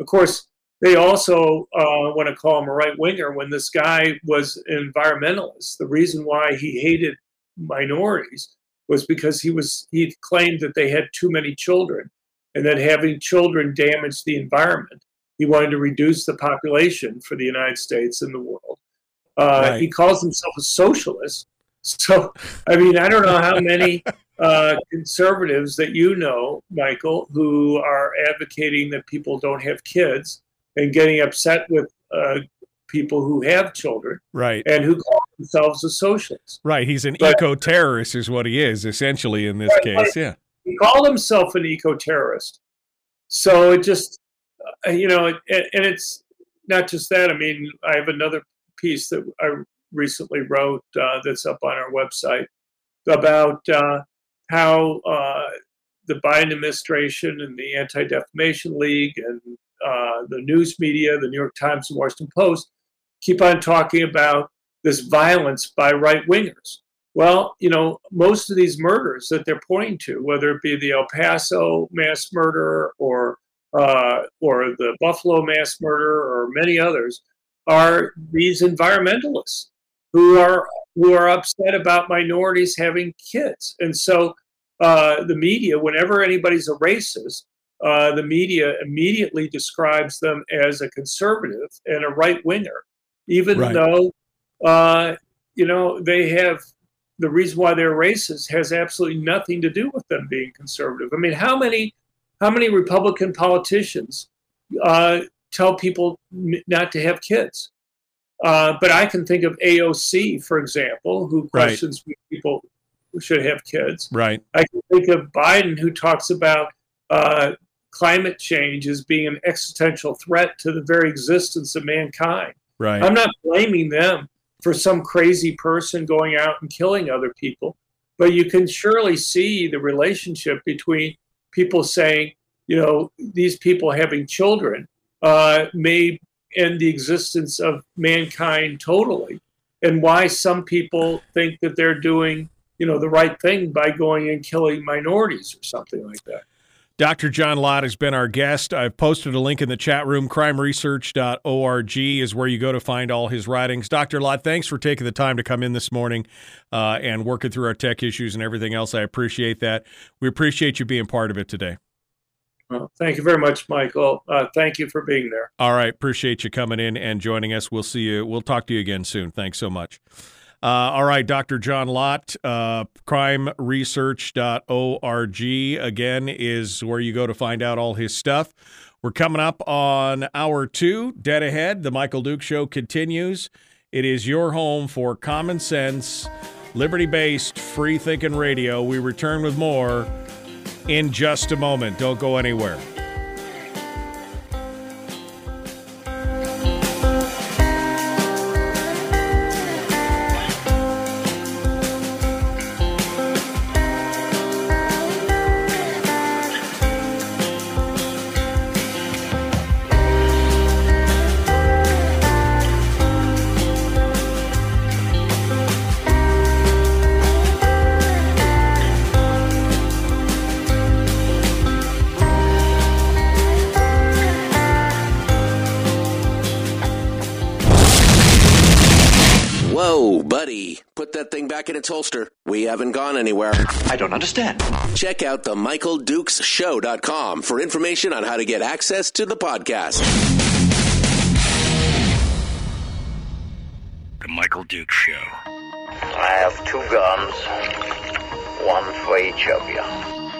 Speaker 5: Of course, they also uh, want to call him a right winger when this guy was an environmentalist. The reason why he hated minorities was because he was he claimed that they had too many children and that having children damaged the environment. He wanted to reduce the population for the United States and the world. Uh,
Speaker 3: Right.
Speaker 5: He calls himself a socialist. So, I mean, I don't know how many uh, conservatives that you know, Michael, who are advocating that people don't have kids and getting upset with uh, people who have children
Speaker 3: Right.
Speaker 5: and who call themselves a socialist.
Speaker 3: Right. He's an eco terrorist, is what he is, essentially, in this
Speaker 5: Right,
Speaker 3: case.
Speaker 5: right.
Speaker 3: Yeah.
Speaker 5: He called himself an eco-terrorist. So it just, you know, and, and it's not just that. I mean, I have another piece that I recently wrote uh, that's up on our website about uh, how uh, the Biden administration and the Anti Defamation League and uh, the news media, the New York Times and Washington Post, keep on talking about this violence by right wingers. Well, you know, most of these murders that they're pointing to, whether it be the El Paso mass murder or uh, or the Buffalo mass murder or many others, are these environmentalists who are who are upset about minorities having kids, and so uh, the media, whenever anybody's a racist, uh, the media immediately describes them as a conservative and a right winger, even
Speaker 3: Right.
Speaker 5: though uh, you know they have the reason why they're racist has absolutely nothing to do with them being conservative. I mean, how many how many Republican politicians uh, tell people not to have kids? Uh, but I can think of AOC, for example, who
Speaker 3: Right.
Speaker 5: questions people who should have kids.
Speaker 3: Right.
Speaker 5: I can think of Biden, who talks about uh, climate change as being an existential threat to the very existence of mankind.
Speaker 3: Right.
Speaker 5: I'm not blaming them for some crazy person going out and killing other people, but you can surely see the relationship between people saying, you know, these people having children uh, may end the existence of mankind totally, and why some people think that they're doing, you know, the right thing by going and killing minorities or something like that.
Speaker 3: Dr. John Lott has been our guest. I've posted a link in the chat room. Crimeresearch.org is where you go to find all his writings. Dr. Lott, thanks for taking the time to come in this morning uh, and working through our tech issues and everything else. I appreciate that. We appreciate you being part of it today.
Speaker 5: Well, thank you very much, Michael. Uh, thank you for being there.
Speaker 3: All right. Appreciate you coming in and joining us. We'll see you. We'll talk to you again soon. Thanks so much. Uh, all right, Dr. John Lott, uh, crimeresearch.org, again, is where you go to find out all his stuff. We're coming up on hour two, dead ahead. The Michael Duke Show continues. It is your home for common sense, liberty based, free thinking radio. We return with more in just a moment. Don't go anywhere.
Speaker 4: That thing back in its holster. We haven't gone anywhere.
Speaker 1: I don't understand.
Speaker 4: Check out the MichaelDukesShow.com for information on how to get access to the podcast.
Speaker 1: The Michael Duke Show.
Speaker 8: I have two guns, one for each of you.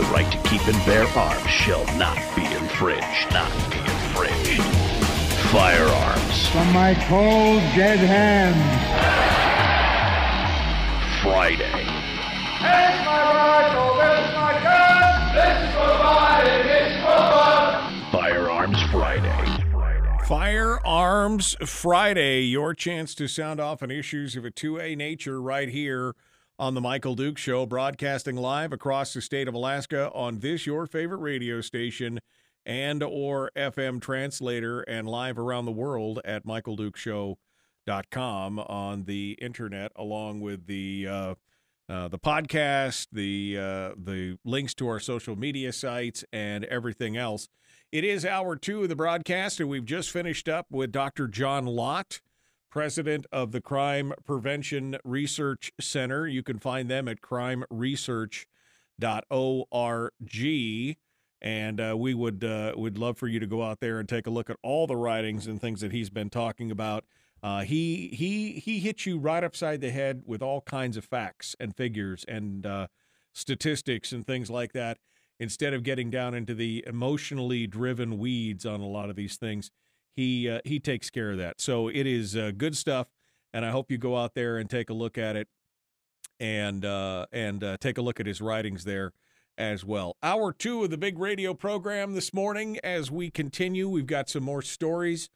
Speaker 1: The right to keep and bear arms shall not be infringed. Not be infringed. Firearms
Speaker 2: From my cold, dead hands.
Speaker 1: Friday.
Speaker 2: Here's my rifle, this is my gun. This is for fighting, this is for fun.
Speaker 1: Firearms Friday.
Speaker 3: Firearms Friday, your chance to sound off on issues of a 2A nature right here on the Michael Duke Show, broadcasting live across the state of Alaska on this your favorite radio station and or FM translator and live around the world at michaeldukeshow.com on the internet along with the uh, uh, the podcast, the uh, the links to our social media sites, and everything else. It is hour two of the broadcast, and we've just finished up with Dr. John Lott, president of the Crime Prevention Research Center. You can find them at crimeresearch.org. And uh, we would uh, would love for you to go out there and take a look at all the writings and things that he's been talking about. Uh, he he he hits you right upside the head with all kinds of facts and figures and uh, statistics and things like that. Instead of getting down into the emotionally driven weeds on a lot of these things, he uh, he takes care of that. So it is uh, good stuff, and I hope you go out there and take a look at it, and uh, and uh, take a look at his writings there as well. Hour two of the big radio program this morning. As we continue, we've got some more stories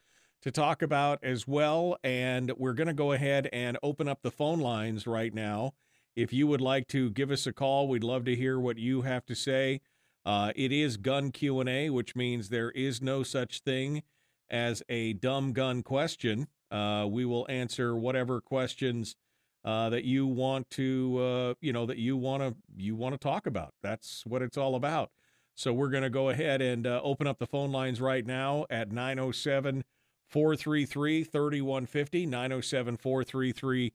Speaker 3: to talk about as well, and we're going to go ahead and open up the phone lines right now. If you would like to give us a call, we'd love to hear what you have to say. Uh, it is gun Q and A, which means there is no such thing as a dumb gun question. Uh, we will answer whatever questions uh, that you want to, uh, you know, that you want to you want to talk about. That's what it's all about. So we're going to go ahead and uh, open up the phone lines right now at 907 433 3150. 907 433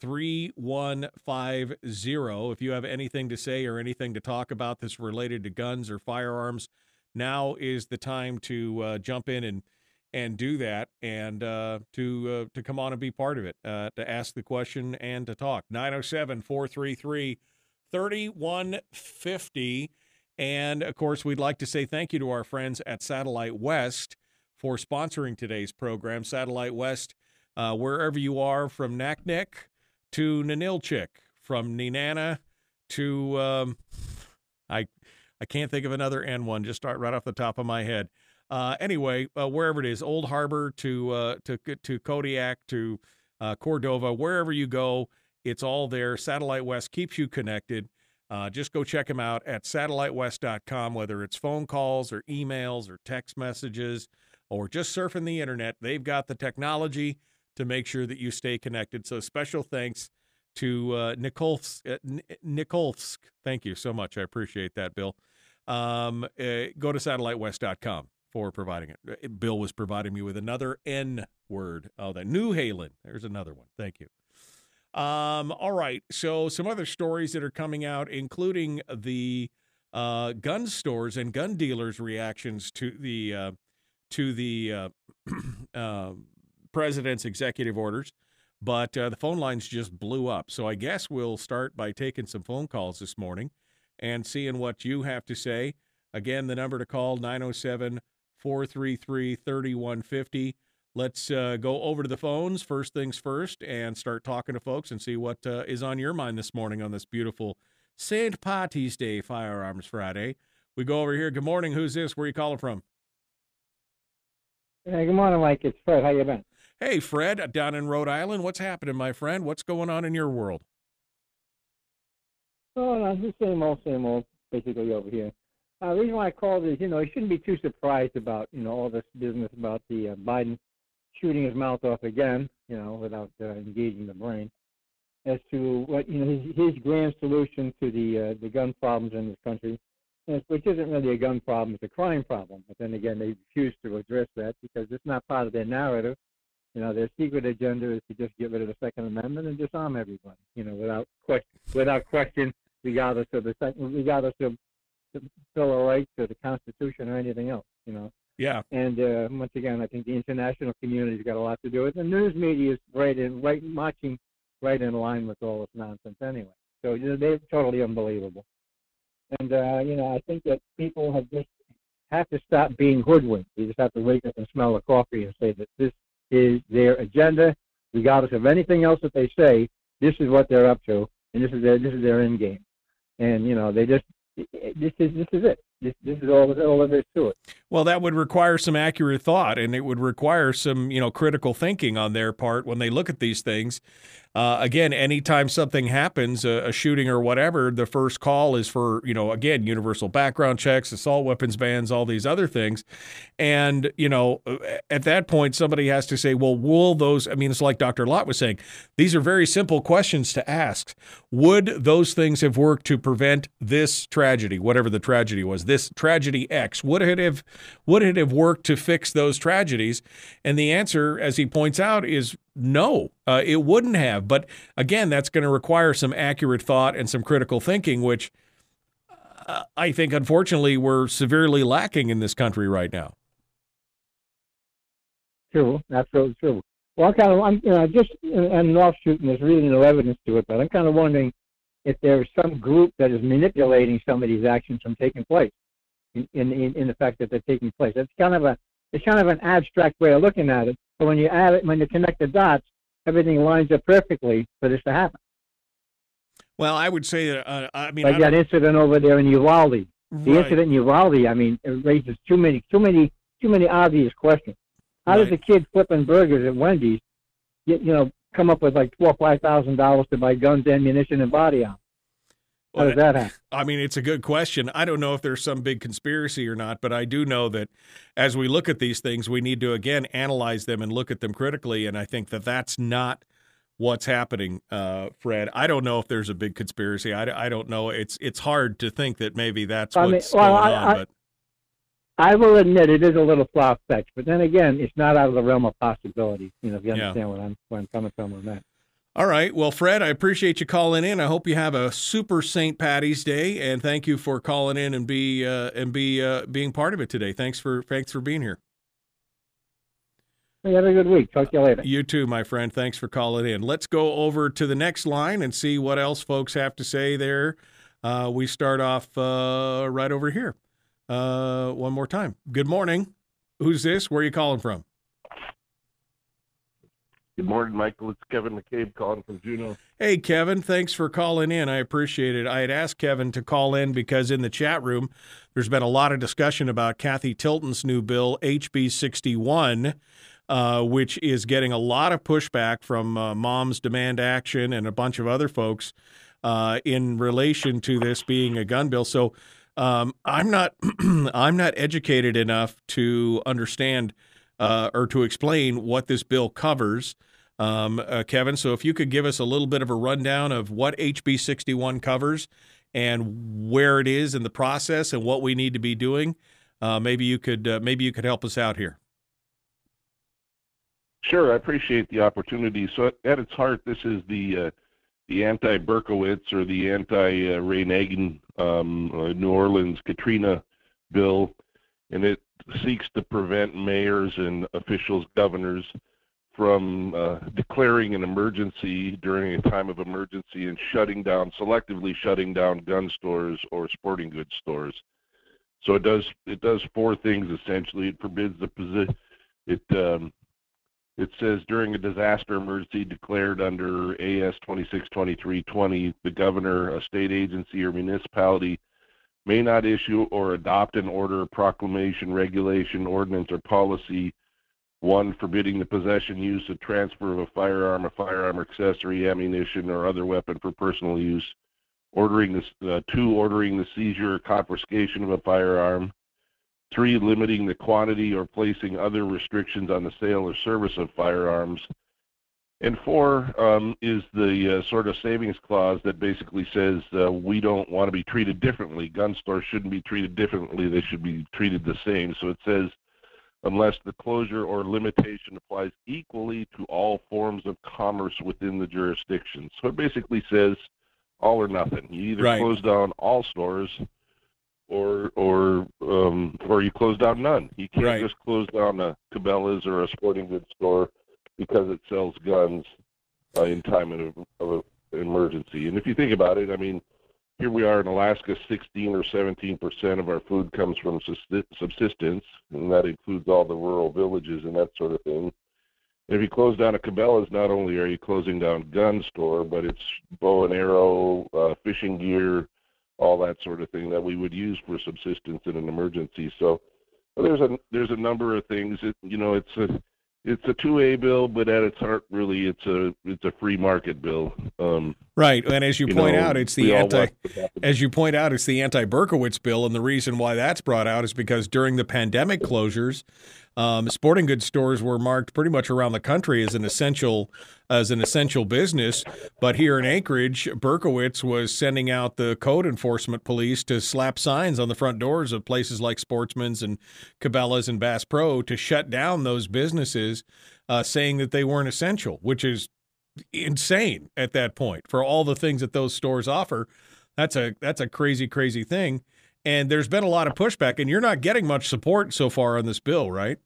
Speaker 3: 3150. If you have anything to say or anything to talk about that's related to guns or firearms, now is the time to uh, jump in and and do that and uh, to uh, to come on and be part of it, uh, to ask the question and to talk. 907 433 3150. And of course, we'd like to say thank you to our friends at Satellite West for sponsoring today's program. Satellite West, uh, wherever you are from Naknek to Ninilchik, from Nenana to, um, I, I can't think of another N one, just start right off the top of my head. Uh, anyway, uh, wherever it is, Old Harbor to uh, to to Kodiak to uh, Cordova, wherever you go, it's all there. Satellite West keeps you connected. Uh, just go check them out at satellitewest.com, whether it's phone calls or emails or text messages or just surfing the internet. They've got the technology to make sure that you stay connected. So special thanks to uh, Nikolsk, uh, Nikolsk. Thank you so much. I appreciate that, Bill. Um, uh, go to satellitewest.com for providing it. Uh, Bill was providing me with another N word. Oh, that Newhalen. There's another one. Thank you. Um, all right. So some other stories that are coming out, including the uh, gun stores and gun dealers' reactions to the uh, to the uh, uh, president's executive orders. But uh, the phone lines just blew up. So I guess we'll start by taking some phone calls this morning and seeing what you have to say. Again, the number to call 907 433 3150. Let's uh, go over to the phones first things first and start talking to folks and see what uh, is on your mind this morning on this beautiful St. Patty's Day Firearms Friday. We go over here. Good morning. Who's this? Where you calling from?
Speaker 9: Hey, good morning, Mike. It's Fred. How you been?
Speaker 3: Hey, Fred, down in Rhode Island. What's happening, my friend? What's going on in your world?
Speaker 9: Oh, no, it's the same old, same old, basically over here. Uh, the reason why I called is, you know, you shouldn't be too surprised about, you know, all this business about the uh, Biden shooting his mouth off again, you know, without uh, engaging the brain, as to what, you know, his, his grand solution to the uh, the gun problems in this country, which isn't really a gun problem, it's a crime problem. But then again, they refuse to address that because it's not part of their narrative. You know, their secret agenda is to just get rid of the Second Amendment and disarm everybody, you know, without question, without question, regardless of the second, regardless of the Bill of Rights or the Constitution or anything else, you know.
Speaker 3: Yeah.
Speaker 9: And uh, once again, I think the international community's got a lot to do with it. The news media is right in, right marching right in line with all this nonsense anyway. So you know, they're totally unbelievable. And uh, you know, I think that people have just have to stop being hoodwinked. You just have to wake up and smell the coffee and say that this is their agenda, regardless of anything else that they say. This is what they're up to, and this is their this is their end game. And you know, they just this is this is it. This, this is all, all there is to it.
Speaker 3: Well, that would require some accurate thought, and it would require some, you know, critical thinking on their part when they look at these things. Uh, again, anytime something happens, a, a, shooting or whatever, the first call is for, you know, again, universal background checks, assault weapons bans, all these other things. And, you know, at that point, somebody has to say, well, will those, I mean, it's like Dr. Lott was saying, these are very simple questions to ask. Would those things have worked to prevent this tragedy, whatever the tragedy was, this tragedy X? Would it have, would it have worked to fix those tragedies? And the answer, as he points out, is no, uh, it wouldn't have. But again, that's going to require some accurate thought and some critical thinking, which uh, I think, unfortunately, we're severely lacking in this country right now.
Speaker 9: True, absolutely true. Well, I'm kind of, I'm, you know, just and offshoot, and there's really no evidence to it, but I'm kind of wondering if there's some group that is manipulating some of these actions from taking place, in in, in the fact that they're taking place. It's kind of a, it's kind of an abstract way of looking at it. But when you add it, when you connect the dots, everything lines up perfectly for this to happen.
Speaker 3: Well, I would say that uh, I mean,
Speaker 9: like
Speaker 3: I
Speaker 9: that incident over there in Uvalde. The
Speaker 3: Right.
Speaker 9: incident in Uvalde, I mean, it raises too many, too many, too many obvious questions. How does a kid flipping burgers at Wendy's, get, you know, come up with like four or five thousand dollars to buy guns, ammunition, and body armor? How does that happen?
Speaker 3: I mean, it's a good question. I don't know if there's some big conspiracy or not, but I do know that as we look at these things, we need to again analyze them and look at them critically. And I think that that's not what's happening, uh, Fred. I don't know if there's a big conspiracy. I, I don't know. It's it's hard to think that maybe that's
Speaker 9: I mean,
Speaker 3: what's
Speaker 9: well,
Speaker 3: going
Speaker 9: I-
Speaker 3: on.
Speaker 9: I-
Speaker 3: but
Speaker 9: I will admit it is a little far fetched, but then again, it's not out of the realm of possibility. You know, if you
Speaker 3: Yeah.
Speaker 9: understand what I'm where I'm coming from on that.
Speaker 3: All right. Well, Fred, I appreciate you calling in. I hope you have a super St. Patty's Day, and thank you for calling in and be uh, and be uh, being part of it today. Thanks for thanks for being here.
Speaker 9: Hey, have a good week. Talk to you later.
Speaker 3: You too, my friend. Thanks for calling in. Let's go over to the next line and see what else folks have to say there. Uh, we start off uh, right over here. Uh, one more time. Good morning. Who's this? Where are you calling from?
Speaker 10: Good morning, Michael. It's Kevin McCabe calling from Juneau.
Speaker 3: Hey, Kevin, thanks for calling in. I appreciate it. I had asked Kevin to call in because in the chat room, there's been a lot of discussion about Cathy Tilton's new bill, HB 61, uh, which is getting a lot of pushback from uh, Moms Demand Action and a bunch of other folks uh, in relation to this being a gun bill. So um, I'm not I'm not educated enough to understand uh, or to explain what this bill covers um, uh, Kevin. So if you could give us a little bit of a rundown of what HB 61 covers and where it is in the process and what we need to be doing, uh, maybe you could uh, maybe you could help us out here.
Speaker 10: Sure, I appreciate the opportunity. So at, its heart, this is the uh, the anti-Berkowitz or the anti-Ray Nagin um, uh, New Orleans Katrina bill, and it seeks to prevent mayors and officials, governors, from uh, declaring an emergency during a time of emergency and shutting down, selectively shutting down gun stores or sporting goods stores. So it does it does four things essentially. It forbids the position. It um, it says during a disaster emergency declared under AS 262320, the governor, a state agency, or municipality may not issue or adopt an order, proclamation, regulation, ordinance, or policy one, forbidding the possession, use, or transfer of a firearm, a firearm accessory, ammunition, or other weapon for personal use. ordering uh, two, ordering the seizure or confiscation of a firearm, three, limiting the quantity or placing other restrictions on the sale or service of firearms, and four um, is the uh, sort of savings clause that basically says uh, we don't want to be treated differently. Gun stores shouldn't be treated differently; they should be treated the same. So it says unless the closure or limitation applies equally to all forms of commerce within the jurisdiction. So it basically says all or nothing. You either
Speaker 3: Right.
Speaker 10: close down all stores or or um, or you close down none. You can't
Speaker 3: Right.
Speaker 10: just close down a Cabela's or a sporting goods store because it sells guns uh, in time of, of emergency. And if you think about it, I mean, here we are in Alaska, 16 or 17 percent of our food comes from subsi- subsistence, and that includes all the rural villages and that sort of thing. And If you close down a Cabela's, not only are you closing down gun store, but it's bow and arrow, uh, fishing gear, all that sort of thing that we would use for subsistence in an emergency. So well, there's a there's a number of things. It, you know, it's a it's a two A bill, but at its heart, really, it's a it's a free market bill. Um,
Speaker 3: Right, and as you,
Speaker 10: You
Speaker 3: point
Speaker 10: know,
Speaker 3: out, it's the anti.
Speaker 10: want to happen.
Speaker 3: As you point out, it's the anti-Berkowitz bill, and the reason why that's brought out is because during the pandemic closures, um, sporting goods stores were marked pretty much around the country as an essential as an essential business. But here in Anchorage, Berkowitz was sending out the code enforcement police to slap signs on the front doors of places like Sportsman's and Cabela's and Bass Pro to shut down those businesses, uh, saying that they weren't essential, which is insane at that point for all the things that those stores offer. That's a that's a crazy crazy thing. And there's been a lot of pushback and you're not getting much support so far on this bill, right?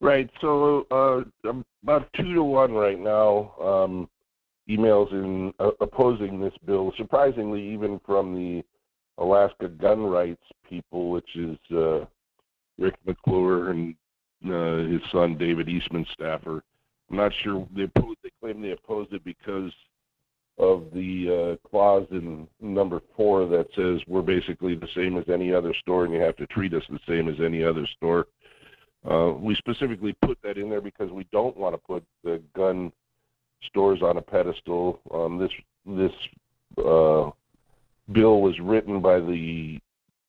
Speaker 10: Right. So uh, I'm about two to one right now. Um, emails in uh, opposing this bill. Surprisingly, even from the Alaska gun rights people, which is uh, Rick McClure and uh, his son David Eastman staffer. I'm not sure they they claim they opposed it because of the uh, clause in number four that says we're basically the same as any other store, and you have to treat us the same as any other store. Uh, we specifically put that in there because we don't want to put the gun stores on a pedestal. Um, this this uh, bill was written by the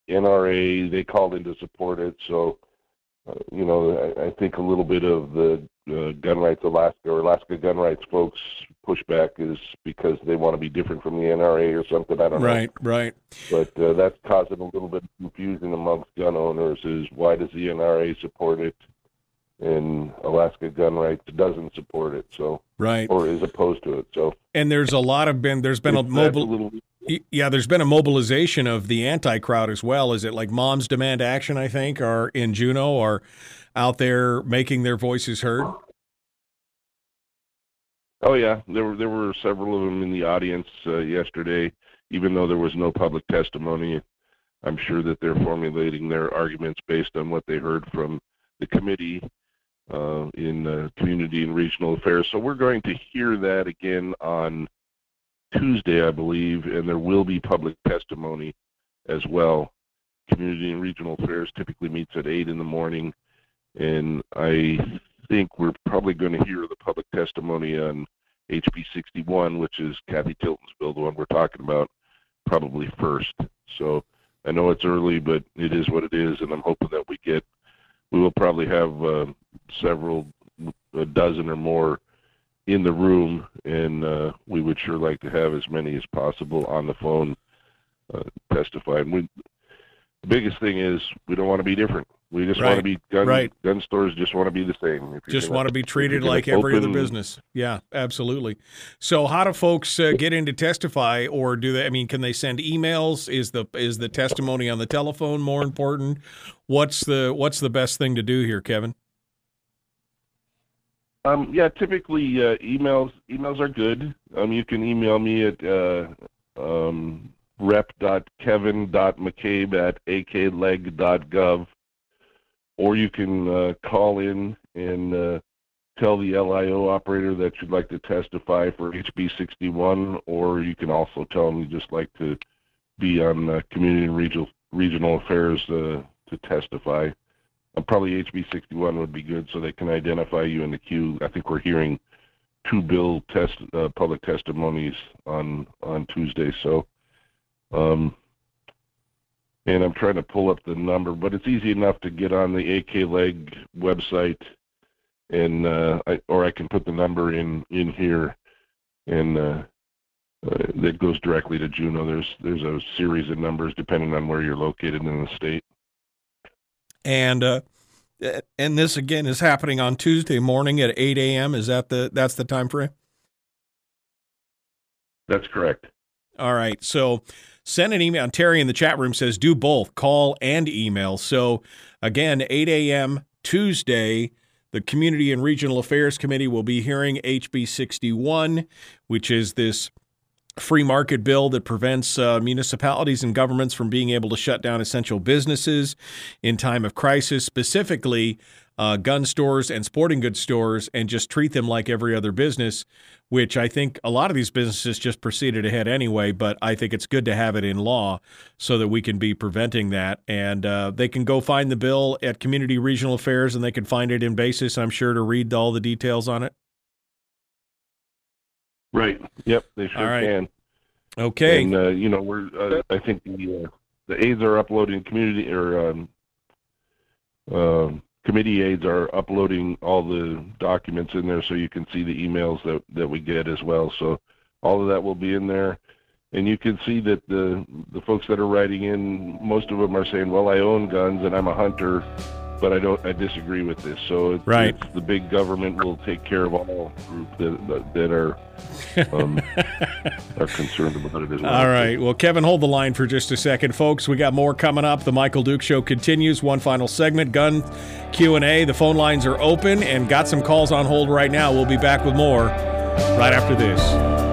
Speaker 10: NRA. They called in to support it, so uh, you know I, I think a little bit of the uh, gun rights Alaska or Alaska gun rights folks pushback is because they want to be different from the NRA or something. I don't know.
Speaker 3: Right, right.
Speaker 10: But uh, that's causing a little bit of confusion amongst gun owners. Is why does the NRA support it, and Alaska Gun Rights doesn't support it? So
Speaker 3: Right.
Speaker 10: or is opposed to it. So
Speaker 3: And there's a lot of been there's been a mobile
Speaker 10: little-
Speaker 3: Yeah, there's been a mobilization of the anti crowd as well. Is it like Moms Demand Action, I think, are in Juneau are out there making their voices heard?
Speaker 10: Oh yeah, there were there were several of them in the audience uh, yesterday. Even though there was no public testimony, I'm sure that they're formulating their arguments based on what they heard from the committee uh, in uh, community and regional affairs. So we're going to hear that again on Tuesday, I believe, and there will be public testimony as well. Community and regional affairs typically meets at eight in the morning, and I think we're probably going to hear the public testimony on HB 61, which is Cathy Tilton's bill, the one we're talking about, probably first. So I know it's early, but it is what it is, and I'm hoping that we get, we will probably have uh, several, a dozen or more in the room, and uh, we would sure like to have as many as possible on the phone uh, testify. And we, the biggest thing is we don't want to be different. We just want to be gun
Speaker 3: right.
Speaker 10: gun stores. Just want to be the same.
Speaker 3: Just
Speaker 10: gonna-
Speaker 3: want to be treated like every other business. Yeah, absolutely. So, how do folks uh, get in to testify, or do they? I mean, can they send emails? Is the is the testimony on the telephone more important? What's the what's the best thing to do here, Kevin?
Speaker 10: Um, yeah, typically uh, emails emails are good. Um, you can email me at uh, um, rep.kevin.mccabe at akleg.gov, or you can uh, call in and uh, tell the LIO operator that you'd like to testify for HB 61, or you can also tell them you just like to be on uh, community and regional regional affairs uh, to testify. Uh, probably HB 61 would be good so they can identify you in the queue. I think we're hearing two bill test uh, public testimonies on on Tuesday. So, um, and I'm trying to pull up the number, but it's easy enough to get on the AK Leg website, and uh, I, or I can put the number in in here, and uh, uh, that goes directly to Juneau. There's there's a series of numbers depending on where you're located in the state.
Speaker 3: And uh, and this again is happening on Tuesday morning at 8 a.m. Is that the that's the time frame?
Speaker 10: That's correct.
Speaker 3: All right. So send an email. Terry in the chat room says do both call and email. So again, 8 a.m. Tuesday. The Community and Regional Affairs Committee will be hearing HB 61, which is this free market bill that prevents uh, municipalities and governments from being able to shut down essential businesses in time of crisis, specifically uh, gun stores and sporting goods stores, and just treat them like every other business, which I think a lot of these businesses just proceeded ahead anyway. But I think it's good to have it in law so that we can be preventing that. And uh, they can go find the bill at Community Regional Affairs and they can find it in basis, I'm sure, to read all the details on it.
Speaker 10: Right. Yep. They sure
Speaker 3: All right.
Speaker 10: can.
Speaker 3: Okay.
Speaker 10: And uh, you know, we're uh, I think the uh, the aides are uploading community or um, um, committee aides are uploading all the documents in there, so you can see the emails that that we get as well. So all of that will be in there. And you can see that the the folks that are writing in, most of them are saying, "Well, I own guns and I'm a hunter, but I don't. I disagree with this." So it's,
Speaker 3: Right.
Speaker 10: it's the big government will take care of all group that that, are um, are concerned about it as well.
Speaker 3: All right. Well, Kevin, hold the line for just a second, folks. We got more coming up. The Michael Duke Show continues. One final segment, gun Q and A. The phone lines are open, and got some calls on hold right now. We'll be back with more right after this.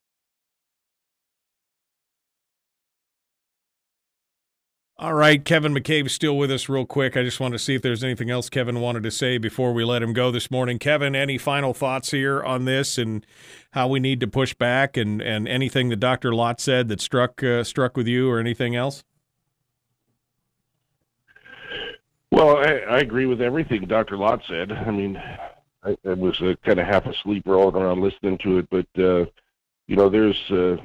Speaker 3: All right, Kevin McCabe still with us, real quick. I just want to see if there's anything else Kevin wanted to say before we let him go this morning. Kevin, any final thoughts here on this and how we need to push back, and, and anything that Dr. Lott said that struck uh, struck with you, or anything else?
Speaker 10: Well, I, I agree with everything Dr. Lott said. I mean, I, I was uh, kind of half asleep rolling around listening to it, but uh, you know, there's uh,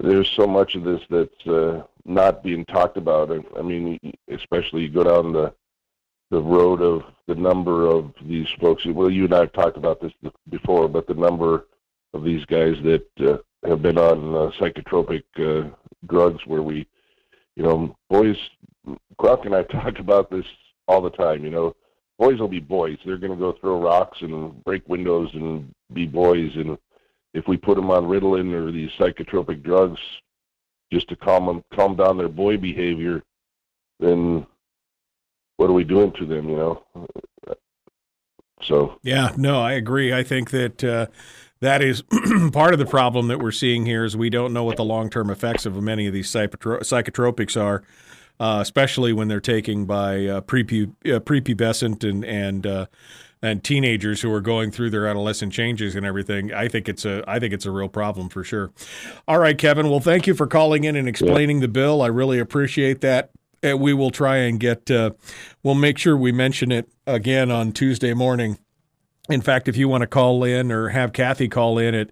Speaker 10: there's so much of this that's uh, not being talked about. I, mean, especially you go down the the road of the number of these folks. Well, you and I have talked about this before, but the number of these guys that uh, have been on uh, psychotropic uh, drugs, where we, you know, boys. Croc and I talk about this all the time. You know, boys will be boys. They're going to go throw rocks and break windows and be boys. And if we put them on Ritalin or these psychotropic drugs just to calm them, calm down their boy behavior, then what are we doing to them? You know. So
Speaker 3: Yeah, no, I agree. I think that uh, that is part of the problem that we're seeing here is we don't know what the long term effects of many of these psychotro- psychotropics are, uh, especially when they're taken by uh, prepu- uh, prepubescent and and uh, and teenagers who are going through their adolescent changes and everything. I think it's a I think it's a real problem for sure. All right, Kevin. Well, thank you for calling in and explaining the bill. I really appreciate that. And we will try and get. Uh, we'll make sure we mention it again on Tuesday morning. In fact, if you want to call in or have Cathy call in at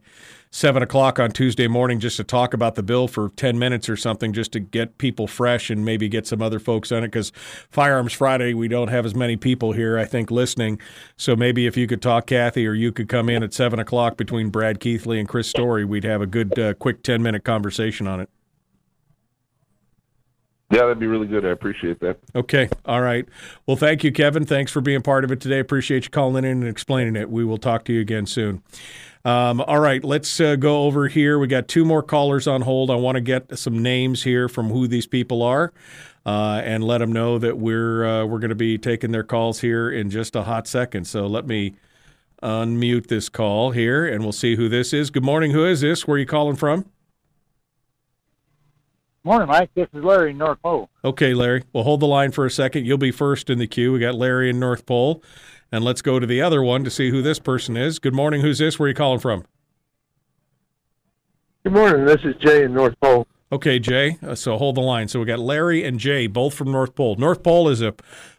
Speaker 3: seven o'clock on Tuesday morning just to talk about the bill for 10 minutes or something, just to get people fresh and maybe get some other folks on it. Because Firearms Friday, we don't have as many people here, I think, listening. So maybe if you could talk, Cathy, or you could come in at seven o'clock between Brad Keithley and Chris Story, we'd have a good, uh, quick 10 minute conversation on it.
Speaker 10: yeah, that'd be really good. I appreciate that.
Speaker 3: Okay. All right. Well, thank you, Kevin. Thanks for being part of it today. Appreciate you calling in and explaining it. We will talk to you again soon. Um, all right. Let's uh, go over here. We got two more callers on hold. I want to get some names here from who these people are. Uh, and let them know that we're uh, we're going to be taking their calls here in just a hot second. So let me unmute this call here, and we'll see who this is. Good morning. Who is this? Where are you calling from?
Speaker 11: Morning, Mike. This is Larry in North Pole.
Speaker 3: Okay, Larry. Well, hold the line for a second. You'll be first in the queue. We got Larry in North Pole, and let's go to the other one to see who this person is. Good morning. Who's this? Where are you calling from?
Speaker 12: Good morning. This is Jay in North Pole.
Speaker 3: Okay, Jay. Uh, so hold the line. So we got Larry and Jay, both from North Pole. North Pole is a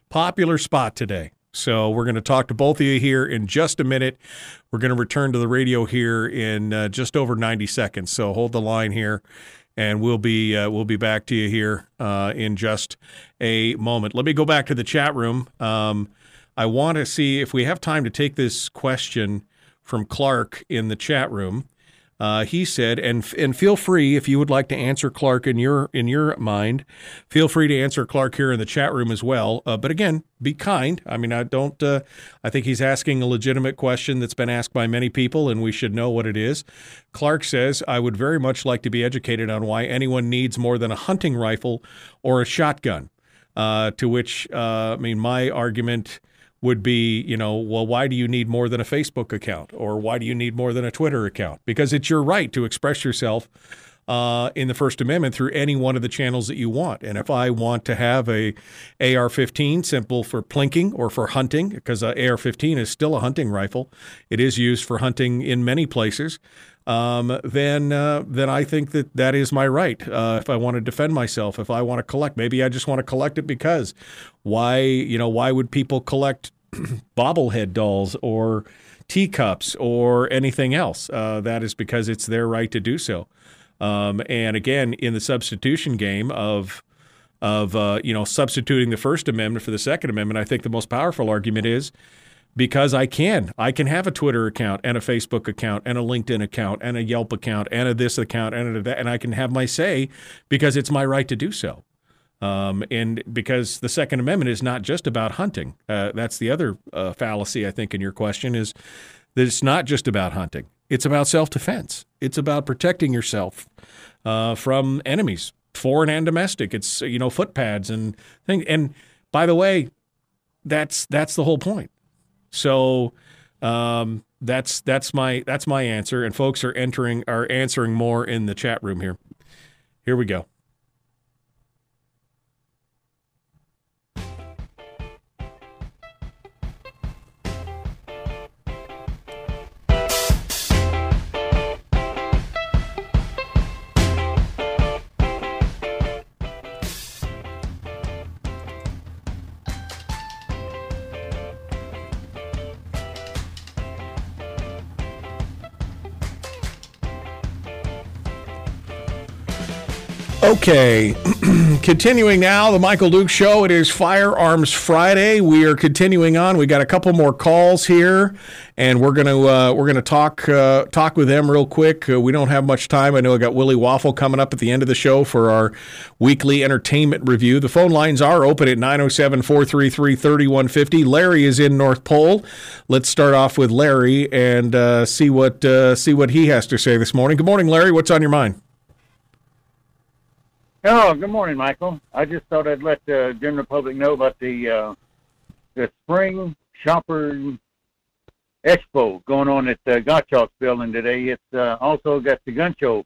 Speaker 3: popular spot today. So we're going to talk to both of you here in just a minute. We're going to return to the radio here in uh, just over 90 seconds. So hold the line here, and we'll be uh, we'll be back to you here uh, in just a moment. Let me go back to the chat room. Um, I want to see if we have time to take this question from Clark in the chat room. Uh, he said, and and feel free if you would like to answer Clark in your in your mind, feel free to answer Clark here in the chat room as well. Uh, but again, be kind. I mean, I don't. Uh, I think he's asking a legitimate question that's been asked by many people, and we should know what it is. Clark says, I would very much like to be educated on why anyone needs more than a hunting rifle or a shotgun. Uh, to which, uh, I mean, my argument would be, you know, well, why do you need more than a Facebook account or why do you need more than a Twitter account? Because it's your right to express yourself uh, in the First Amendment through any one of the channels that you want. And if I want to have a AR-15 simple for plinking or for hunting, because uh, AR-15 is still a hunting rifle, it is used for hunting in many places. Um, then uh, then I think that that is my right. Uh, if I want to defend myself, if I want to collect, maybe I just want to collect it because why you know why would people collect bobblehead dolls or teacups or anything else? Uh, that is because it's their right to do so. Um, and again, in the substitution game of of uh, you know substituting the First Amendment for the Second Amendment, I think the most powerful argument is because I can. I can have a Twitter account and a Facebook account and a LinkedIn account and a Yelp account and a this account and a that, and I can have my say because it's my right to do so. Um, and because the Second Amendment is not just about hunting. Uh, that's the other uh, fallacy I think in your question is that it's not just about hunting. It's about self-defense. It's about protecting yourself uh, from enemies, foreign and domestic. It's you know footpads and things. And by the way, that's that's the whole point. So um, that's that's my that's my answer. And folks are entering are answering more in the chat room here. Here we go. Okay, continuing now, the Michael Duke Show. It is Firearms Friday. We are continuing on. We got a couple more calls here, and we're gonna uh, we're gonna talk uh, talk with them real quick. Uh, we don't have much time. I know I got Willie Waffle coming up at the end of the show for our weekly entertainment review. The phone lines are open at 907-433-3150. Larry is in North Pole. Let's start off with Larry and uh, see what uh, see what he has to say this morning. Good morning, Larry. What's on your mind?
Speaker 11: Oh, good morning, Michael. I just thought I'd let the general public know about the uh, the spring shopper expo going on at the Gottschalk building today. It's uh, also got the gun show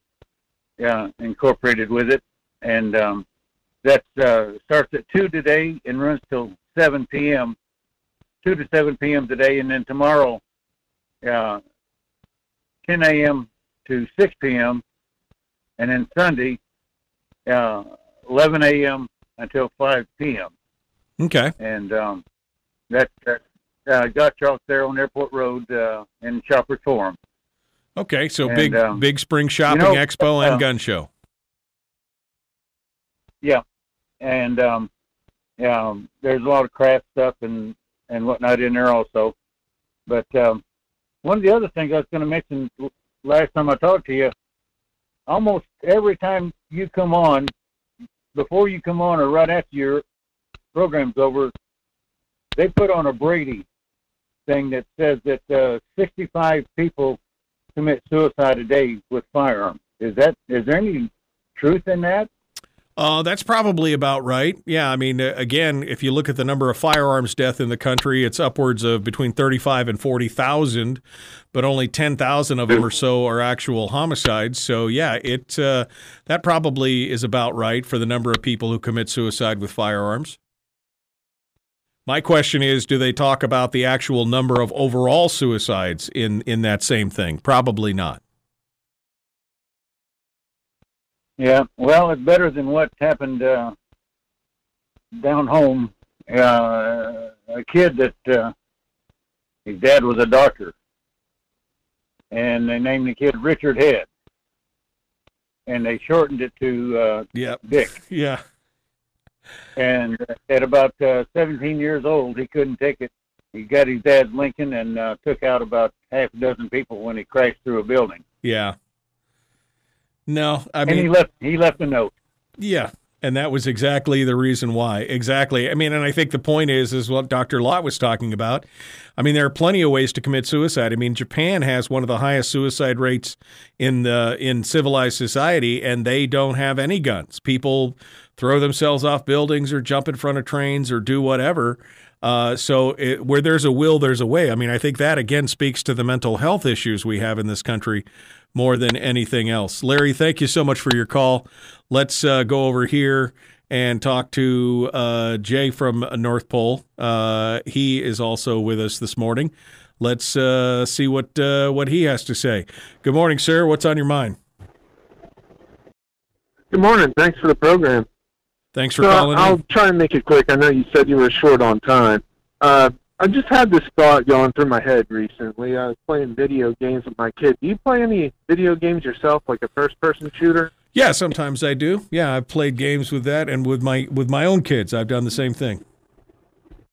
Speaker 11: uh, incorporated with it, and um, that uh, starts at two today and runs till seven p.m. Two to seven p.m. today, and then tomorrow, uh, ten a.m. to six p.m. And then Sunday, uh, 11 a.m. until 5 p.m.
Speaker 3: Okay.
Speaker 11: And um, that, that uh, Gottschalk there on Airport Road uh, in Shoppers Forum.
Speaker 3: Okay, so
Speaker 11: And,
Speaker 3: big
Speaker 11: um,
Speaker 3: big spring shopping
Speaker 11: you know,
Speaker 3: expo and
Speaker 11: uh,
Speaker 3: gun show.
Speaker 11: Yeah, and um, yeah, um, there's a lot of craft stuff and and whatnot in there also. But um, one of the other things I was going to mention last time I talked to you, almost every time you come on, before you come on or right after your program's over, they put on a Brady thing that says that uh, 65 people commit suicide a day with firearms. Is that is there any truth in that?
Speaker 3: Uh, that's probably about right. Yeah, I mean, uh, again, if you look at the number of firearms death in the country, it's upwards of between thirty-five and forty thousand, but only ten thousand of them or so are actual homicides. So yeah, it uh, that probably is about right for the number of people who commit suicide with firearms. My question is, do they talk about the actual number of overall suicides in in that same thing? Probably not.
Speaker 11: Yeah, well, it's better than what happened uh, down home. Uh, a kid that uh, his dad was a doctor, and they named the kid Richard Head, and they shortened it to uh,
Speaker 3: yeah.
Speaker 11: Dick.
Speaker 3: Yeah.
Speaker 11: And at about uh, 17 years old, he couldn't take it. He got his dad's Lincoln and uh, took out about half a dozen people when he crashed through a building.
Speaker 3: Yeah. No, I mean, and
Speaker 11: he left. He left a note.
Speaker 3: Yeah, and that was exactly the reason why. Exactly. I mean, and I think the point is is what Dr. Lott was talking about. I mean, there are plenty of ways to commit suicide. I mean, Japan has one of the highest suicide rates in the in civilized society, and they don't have any guns. People throw themselves off buildings or jump in front of trains or do whatever. Uh, so it, where there's a will, there's a way. I mean, I think that again speaks to the mental health issues we have in this country more than anything else. Larry, thank you so much for your call. Let's uh, go over here and talk to uh, Jay from North Pole. Uh, he is also with us this morning. Let's uh, see what uh, what he has to say. Good morning, sir. What's on your mind?
Speaker 12: Good morning. Thanks for the program.
Speaker 3: Thanks for
Speaker 12: so
Speaker 3: calling.
Speaker 12: I'll
Speaker 3: in.
Speaker 12: try and make it quick. I know you said you were short on time. I just had this thought going through my head recently. I was playing video games with my kid. Do you play any video games yourself, like a first-person shooter?
Speaker 3: Yeah, sometimes I do. Yeah, I've played games with that, and with my with my own kids, I've done the same thing.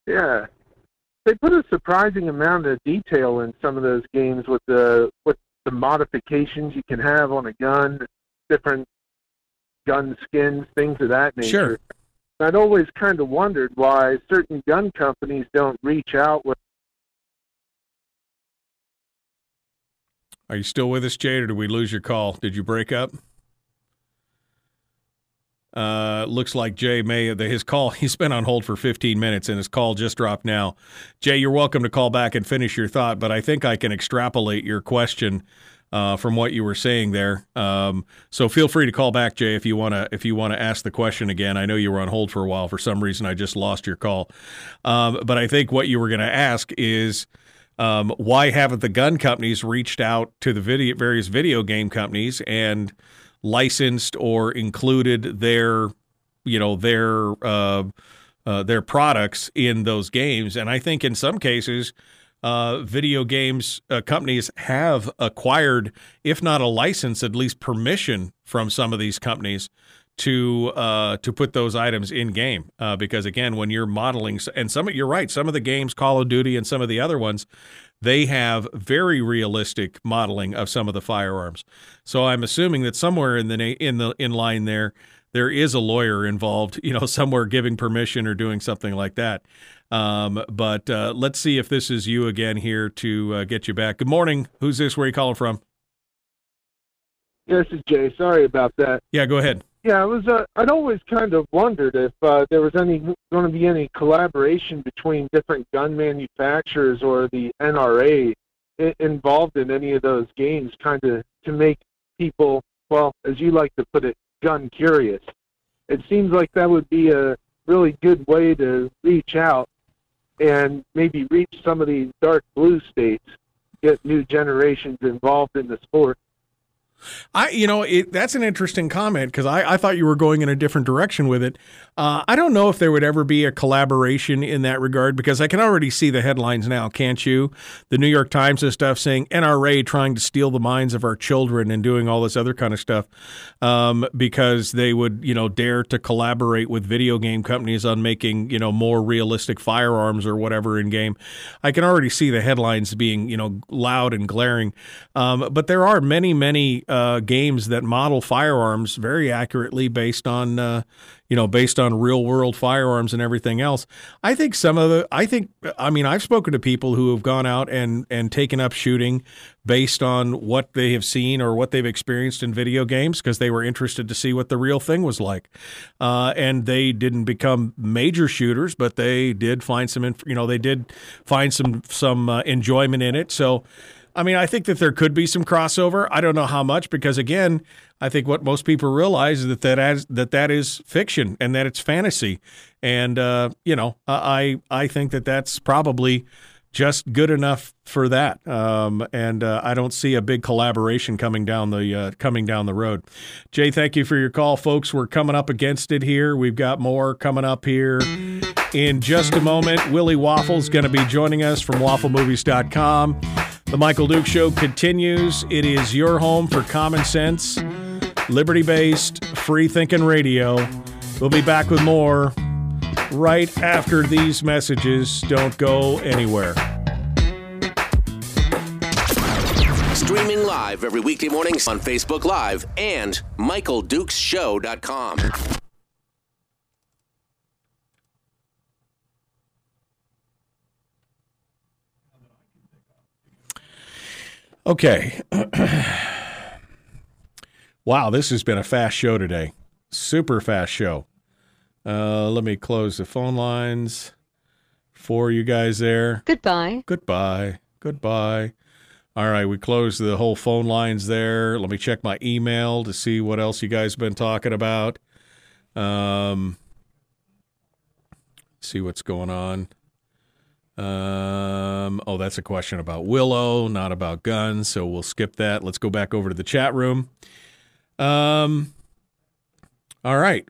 Speaker 12: Yeah, they put a surprising amount of detail in some of those games with the with the modifications you can have on a gun, different gun skins, things of that nature.
Speaker 3: Sure.
Speaker 12: I'd always kind of wondered why certain gun companies don't reach out with.
Speaker 3: Are you still with us, Jade, or did we lose your call? Did you break up? Uh, looks like Jay may his call. He's been on hold for 15 minutes, and his call just dropped now. Jay, you're welcome to call back and finish your thought, but I think I can extrapolate your question uh, from what you were saying there. Um, so feel free to call back, Jay, if you wanna if you wanna ask the question again. I know you were on hold for a while. For some reason, I just lost your call. Um, but I think what you were going to ask is. Um, why haven't the gun companies reached out to the video, various video game companies and licensed or included their, you know, their uh, uh, their products in those games? And I think in some cases, uh, video games uh, companies have acquired, if not a license, at least permission from some of these companies to uh, to put those items in game. Uh, because again, when you're modeling, and some you're right, some of the games, Call of Duty, and some of the other ones, they have very realistic modeling of some of the firearms. So I'm assuming that somewhere in the in the in line there, there is a lawyer involved, you know, somewhere giving permission or doing something like that. Um, but uh, let's see if this is you again here to uh, get you back. Good morning. Who's this? Where are you calling from?
Speaker 12: Yeah, this is Jay. Sorry about that.
Speaker 3: Yeah, go ahead.
Speaker 12: Yeah, I was. Uh, I'd always kind of wondered if uh, there was any going to be any collaboration between different gun manufacturers or the NRA I- involved in any of those games, kind of to make people, well, as you like to put it, gun curious. It seems like that would be a really good way to reach out and maybe reach some of these dark blue states, get new generations involved in the sport.
Speaker 3: I, you know, it, that's an interesting comment because I, I thought you were going in a different direction with it. Uh, I don't know if there would ever be a collaboration in that regard because I can already see the headlines now, can't you? The New York Times and stuff saying NRA trying to steal the minds of our children and doing all this other kind of stuff um, because they would, you know, dare to collaborate with video game companies on making, you know, more realistic firearms or whatever in game. I can already see the headlines being, you know, loud and glaring. Um, but there are many, many uh, games that model firearms very accurately based on uh, you know based on real world firearms and everything else. I think some of the I think I mean I've spoken to people who have gone out and and taken up shooting based on what they have seen or what they've experienced in video games because they were interested to see what the real thing was like, uh, and they didn't become major shooters, but they did find some you know they did find some some uh, enjoyment in it. So. I mean, I think that there could be some crossover. I don't know how much because again, I think what most people realize is that that as, that that is fiction and that it's fantasy, and uh, you know, I I think that that's probably just good enough for that. Um, and uh, I don't see a big collaboration coming down the uh, coming down the road. Jay, thank you for your call, folks. We're coming up against it here. We've got more coming up here in just a moment. Willie Waffle's going to be joining us from WaffleMovies.com. The Michael Duke Show continues. It is your home for common sense, liberty based, free thinking radio. We'll be back with more right after these messages. Don't go anywhere.
Speaker 4: Streaming live every weekday mornings on Facebook Live and MichaelDukesShow.com.
Speaker 3: Okay. wow, this has been a fast show today. Super fast show. Uh, let me close the phone lines for you guys there.
Speaker 13: Goodbye.
Speaker 3: Goodbye. Goodbye. All right, we closed the whole phone lines there. Let me check my email to see what else you guys have been talking about. Um, see what's going on. Um, oh, that's a question about Willow, not about guns. So we'll skip that. Let's go back over to the chat room. Um, all right.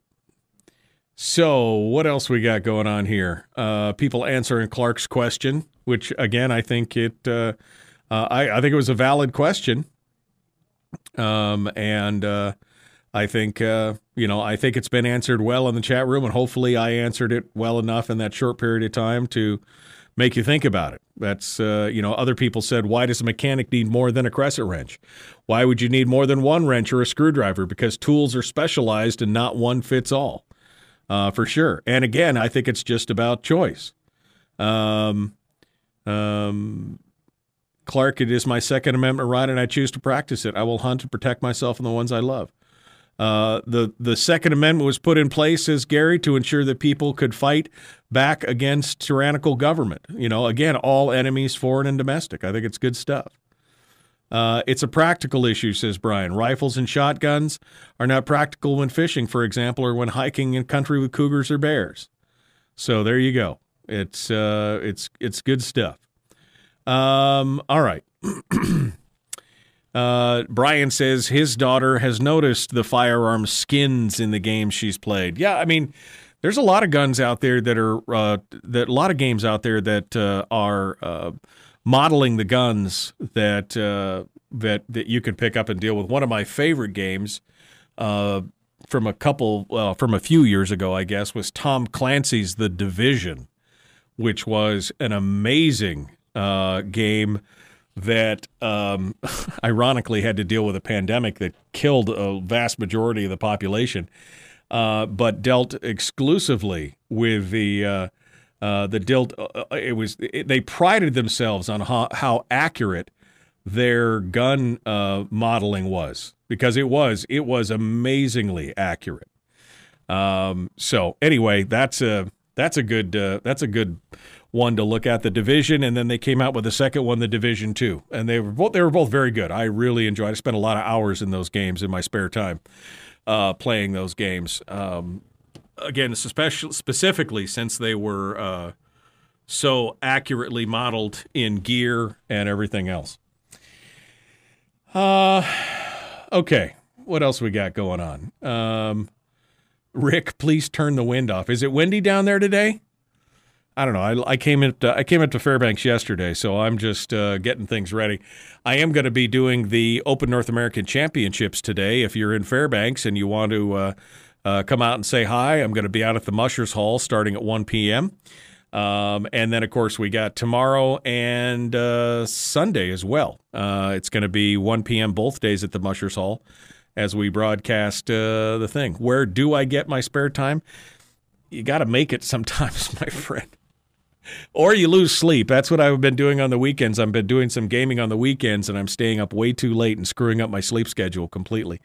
Speaker 3: So what else we got going on here? Uh, people answering Clark's question, which again I think it, uh, uh, I, I think it was a valid question. Um, and uh, I think uh, you know I think it's been answered well in the chat room, and hopefully I answered it well enough in that short period of time to make you think about it. That's uh, you know other people said why does a mechanic need more than a crescent wrench? Why would you need more than one wrench or a screwdriver? Because tools are specialized and not one fits all uh, for sure. And again, I think it's just about choice. Um, um, Clark, it is my Second Amendment right, and I choose to practice it. I will hunt and protect myself and the ones I love. Uh, the the Second Amendment was put in place, says Gary, to ensure that people could fight back against tyrannical government. You know, again, all enemies, foreign and domestic. I think it's good stuff. Uh, it's a practical issue, says Brian. Rifles and shotguns are not practical when fishing, for example, or when hiking in country with cougars or bears. So there you go. It's uh, it's it's good stuff. Um, all right. uh, Brian says his daughter has noticed the firearm skins in the games she's played. Yeah, I mean, there's a lot of guns out there that are uh, that a lot of games out there that uh, are uh, modeling the guns that uh, that that you can pick up and deal with. One of my favorite games uh, from a couple from a few years ago, I guess, was Tom Clancy's The Division, which was an amazing game that um, ironically had to deal with a pandemic that killed a vast majority of the population, uh, but dealt exclusively with the uh, uh, the dealt. Uh, it was it, they prided themselves on how, how accurate their gun uh, modeling was because it was it was amazingly accurate. Um, so anyway, that's a that's a good uh, that's a good one to look at the division, and then they came out with a second one, the division two, and they were both they were both very good. I really enjoyed. I spent a lot of hours in those games in my spare time, uh, playing those games. Um, again, especially specifically since they were uh, so accurately modeled in gear and everything else. Uh, okay, what else we got going on? Um, Rick, please turn the wind off. Is it windy down there today? I don't know. I, I came into I came into Fairbanks yesterday, so I'm just uh, getting things ready. I am going to be doing the Open North American Championships today. If you're in Fairbanks and you want to uh, uh, come out and say hi, I'm going to be out at the Mushers Hall starting at 1 p.m. Um, and then, of course, we got tomorrow and uh, Sunday as well. Uh, it's going to be 1 p.m. both days at the Mushers Hall as we broadcast uh, the thing. Where do I get my spare time? You got to make it sometimes, my friend. Or you lose sleep. That's what I've been doing on the weekends. I've been doing some gaming on the weekends, and I'm staying up way too late and screwing up my sleep schedule completely.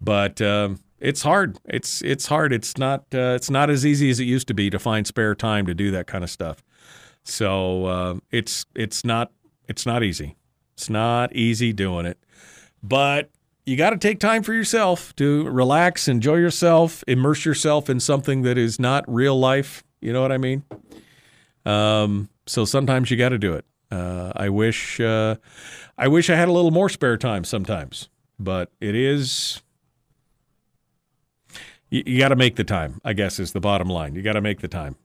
Speaker 3: But um, it's hard. It's it's hard. It's not uh, it's not as easy as it used to be to find spare time to do that kind of stuff. So uh, it's it's not it's not easy. It's not easy doing it, but you got to take time for yourself to relax, enjoy yourself, immerse yourself in something that is not real life. You know what I mean? Um, so sometimes you got to do it. Uh, I wish uh, I wish I had a little more spare time sometimes, but it is you, you got to make the time, I guess, is the bottom line. You got to make the time.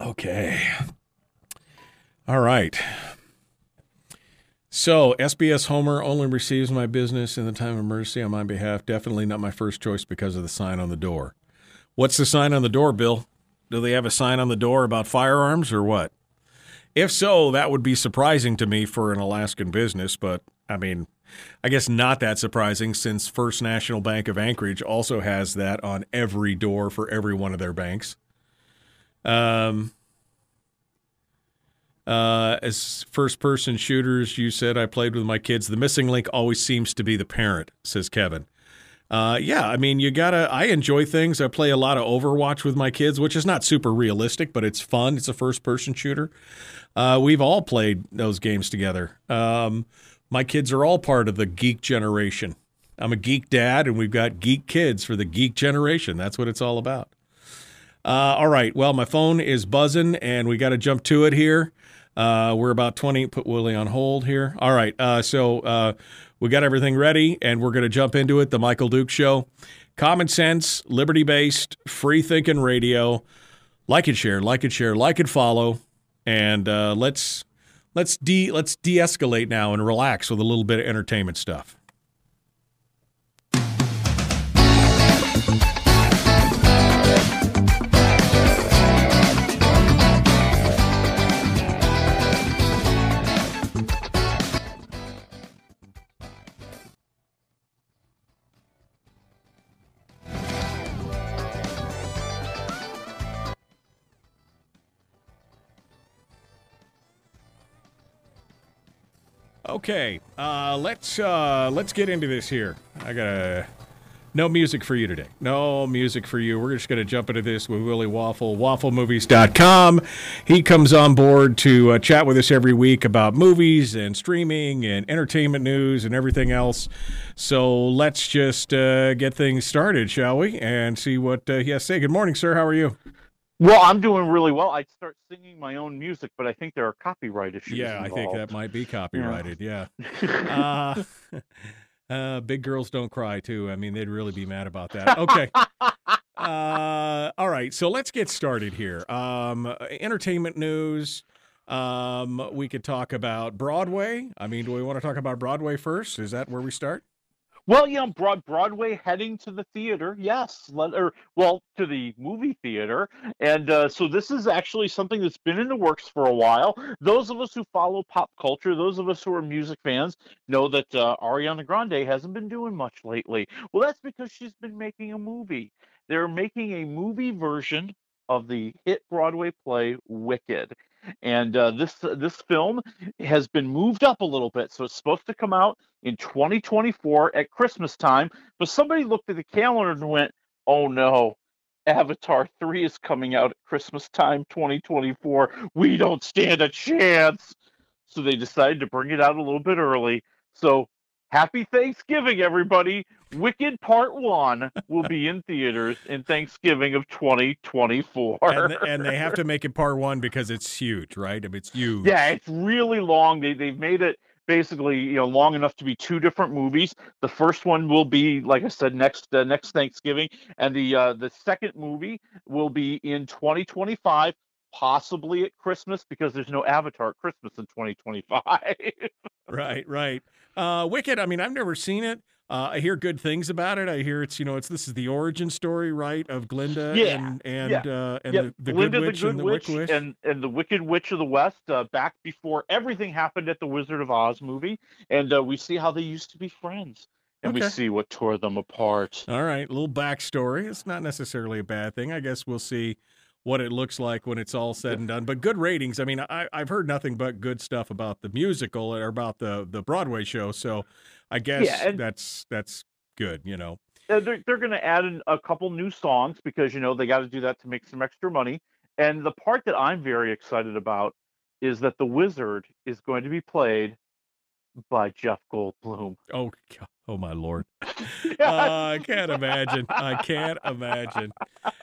Speaker 3: Okay. All right. So, SBS Homer only receives my business in the time of emergency on my behalf. Definitely not my first choice because of the sign on the door. What's the sign on the door, Bill? Do they have a sign on the door about firearms or what? If so, that would be surprising to me for an Alaskan business, but I mean, I guess not that surprising since First National Bank of Anchorage also has that on every door for every one of their banks. Um, uh, as first person shooters, you said I played with my kids. The missing link always seems to be the parent, says Kevin. Uh, yeah, I mean, you gotta. I enjoy things. I play a lot of Overwatch with my kids, which is not super realistic, but it's fun. It's a first person shooter. Uh, we've all played those games together. Um, my kids are all part of the geek generation. I'm a geek dad, and we've got geek kids for the geek generation. That's what it's all about. Uh, all right. Well, my phone is buzzing, and we got to jump to it here. Uh, we're about 20. Put Willie on hold here. All right. Uh, so uh, we got everything ready, and we're going to jump into it. The Michael Duke Show. Common sense, liberty based, free thinking radio. Like and share, like and share, like and follow. And uh, let's let's de let's de-escalate now and relax with a little bit of entertainment stuff. Okay, uh, let's uh, let's get into this here. I got no music for you today. No music for you. We're just going to jump into this with Willie Waffle, wafflemovies.com. He comes on board to uh, chat with us every week about movies and streaming and entertainment news and everything else. So let's just uh, get things started, shall we? And see what uh, he has to say. Good morning, sir. How are you?
Speaker 13: Well, I'm doing really well. I'd start singing my own music, but I think there are copyright issues.
Speaker 3: Yeah, I think that might be copyrighted. Yeah. uh, uh, big girls don't cry too. I mean, they'd really be mad about that. Okay. uh, all right. So let's get started here. Um, entertainment news. Um, we could talk about Broadway. I mean, do we want to talk about Broadway first? Is that where we start?
Speaker 13: Well, yeah, Broad Broadway heading to the theater, yes, let, or well, to the movie theater, and uh, so this is actually something that's been in the works for a while. Those of us who follow pop culture, those of us who are music fans, know that uh, Ariana Grande hasn't been doing much lately. Well, that's because she's been making a movie. They're making a movie version of the hit Broadway play Wicked. And uh, this this film has been moved up a little bit, so it's supposed to come out in 2024 at Christmas time. But somebody looked at the calendar and went, "Oh no, Avatar 3 is coming out at Christmas time 2024. We don't stand a chance." So they decided to bring it out a little bit early. So happy Thanksgiving, everybody! Wicked Part One will be in theaters in Thanksgiving of 2024.
Speaker 3: And, and they have to make it part one because it's huge, right? I mean, it's huge.
Speaker 13: Yeah, it's really long. They they've made it basically you know long enough to be two different movies. The first one will be, like I said, next uh, next Thanksgiving, and the uh, the second movie will be in 2025, possibly at Christmas because there's no Avatar at Christmas in 2025.
Speaker 3: Right, right. Uh, Wicked. I mean, I've never seen it. Uh, I hear good things about it. I hear it's you know it's this is the origin story right of Glinda
Speaker 13: Yeah,
Speaker 3: and and
Speaker 13: yeah.
Speaker 3: uh, and
Speaker 13: Yeah,
Speaker 3: the, the
Speaker 13: Glinda
Speaker 3: good witch
Speaker 13: the Good
Speaker 3: and the
Speaker 13: Witch
Speaker 3: wicked witch.
Speaker 13: and and the Wicked Witch of the West uh, back before everything happened at the Wizard of Oz movie, and uh, we see how they used to be friends, and we see what tore them apart.
Speaker 3: All right, a little backstory. It's not necessarily a bad thing. I guess we'll see what it looks like when it's all said and done. But good ratings. I mean, I, I've heard nothing but good stuff about the musical or about the the Broadway show. So I guess
Speaker 13: Yeah,
Speaker 3: that's that's good. You know.
Speaker 13: They're, they're going to add in a couple new songs because you know they got to do that to make some extra money. And the part that I'm very excited about is that the Wizard is going to be played by Jeff Goldblum.
Speaker 3: Oh, God. oh my lord! Uh, I can't imagine. I can't imagine.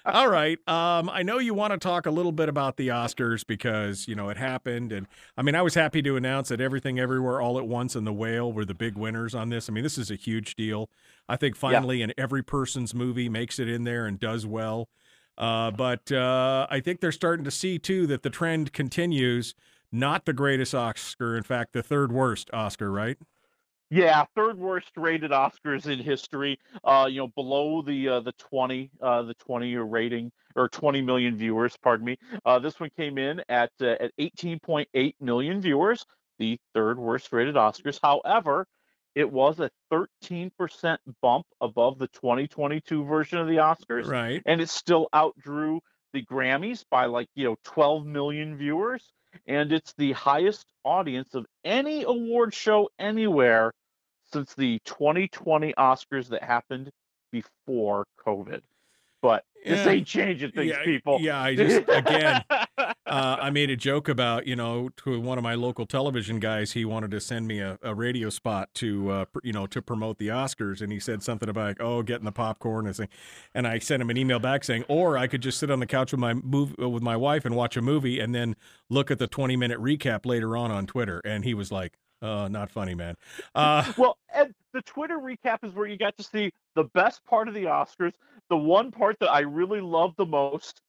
Speaker 3: All right. Um, I know you want to talk a little bit about the Oscars because you know it happened, and I mean I was happy to announce that Everything Everywhere All at Once and The Whale were the big winners on this. I mean this is a huge deal. I think finally, an every person's movie makes it in there and does well. Uh, but uh, I think they're starting to see too that the trend continues. Not the greatest Oscar, in fact, the third worst Oscar, right?
Speaker 13: Yeah, third worst rated Oscars in history. Uh, you know, below the uh, the twenty uh, the twenty rating or twenty million viewers. Pardon me. Uh, this one came in at uh, at eighteen point eight million viewers. The third worst rated Oscars. However, it was a thirteen percent bump above the twenty twenty two version of the Oscars.
Speaker 3: Right.
Speaker 13: And it still outdrew the Grammys by like you know twelve million viewers. And it's the highest audience of any award show anywhere since the 2020 Oscars that happened before COVID. But this
Speaker 3: Yeah.
Speaker 13: ain't changing things,
Speaker 3: yeah,
Speaker 13: people.
Speaker 3: Yeah, I just again, uh, I made a joke about you know to one of my local television guys. He wanted to send me a, a radio spot to uh, pr- you know to promote the Oscars, and he said something about like, oh getting the popcorn and thing. And I sent him an email back saying, or I could just sit on the couch with my move with my wife and watch a movie, and then look at the twenty minute recap later on on Twitter. And he was like, uh, not funny, man. Uh,
Speaker 13: well, the Twitter recap is where you got to see the best part of the Oscars. The one part that I really love the most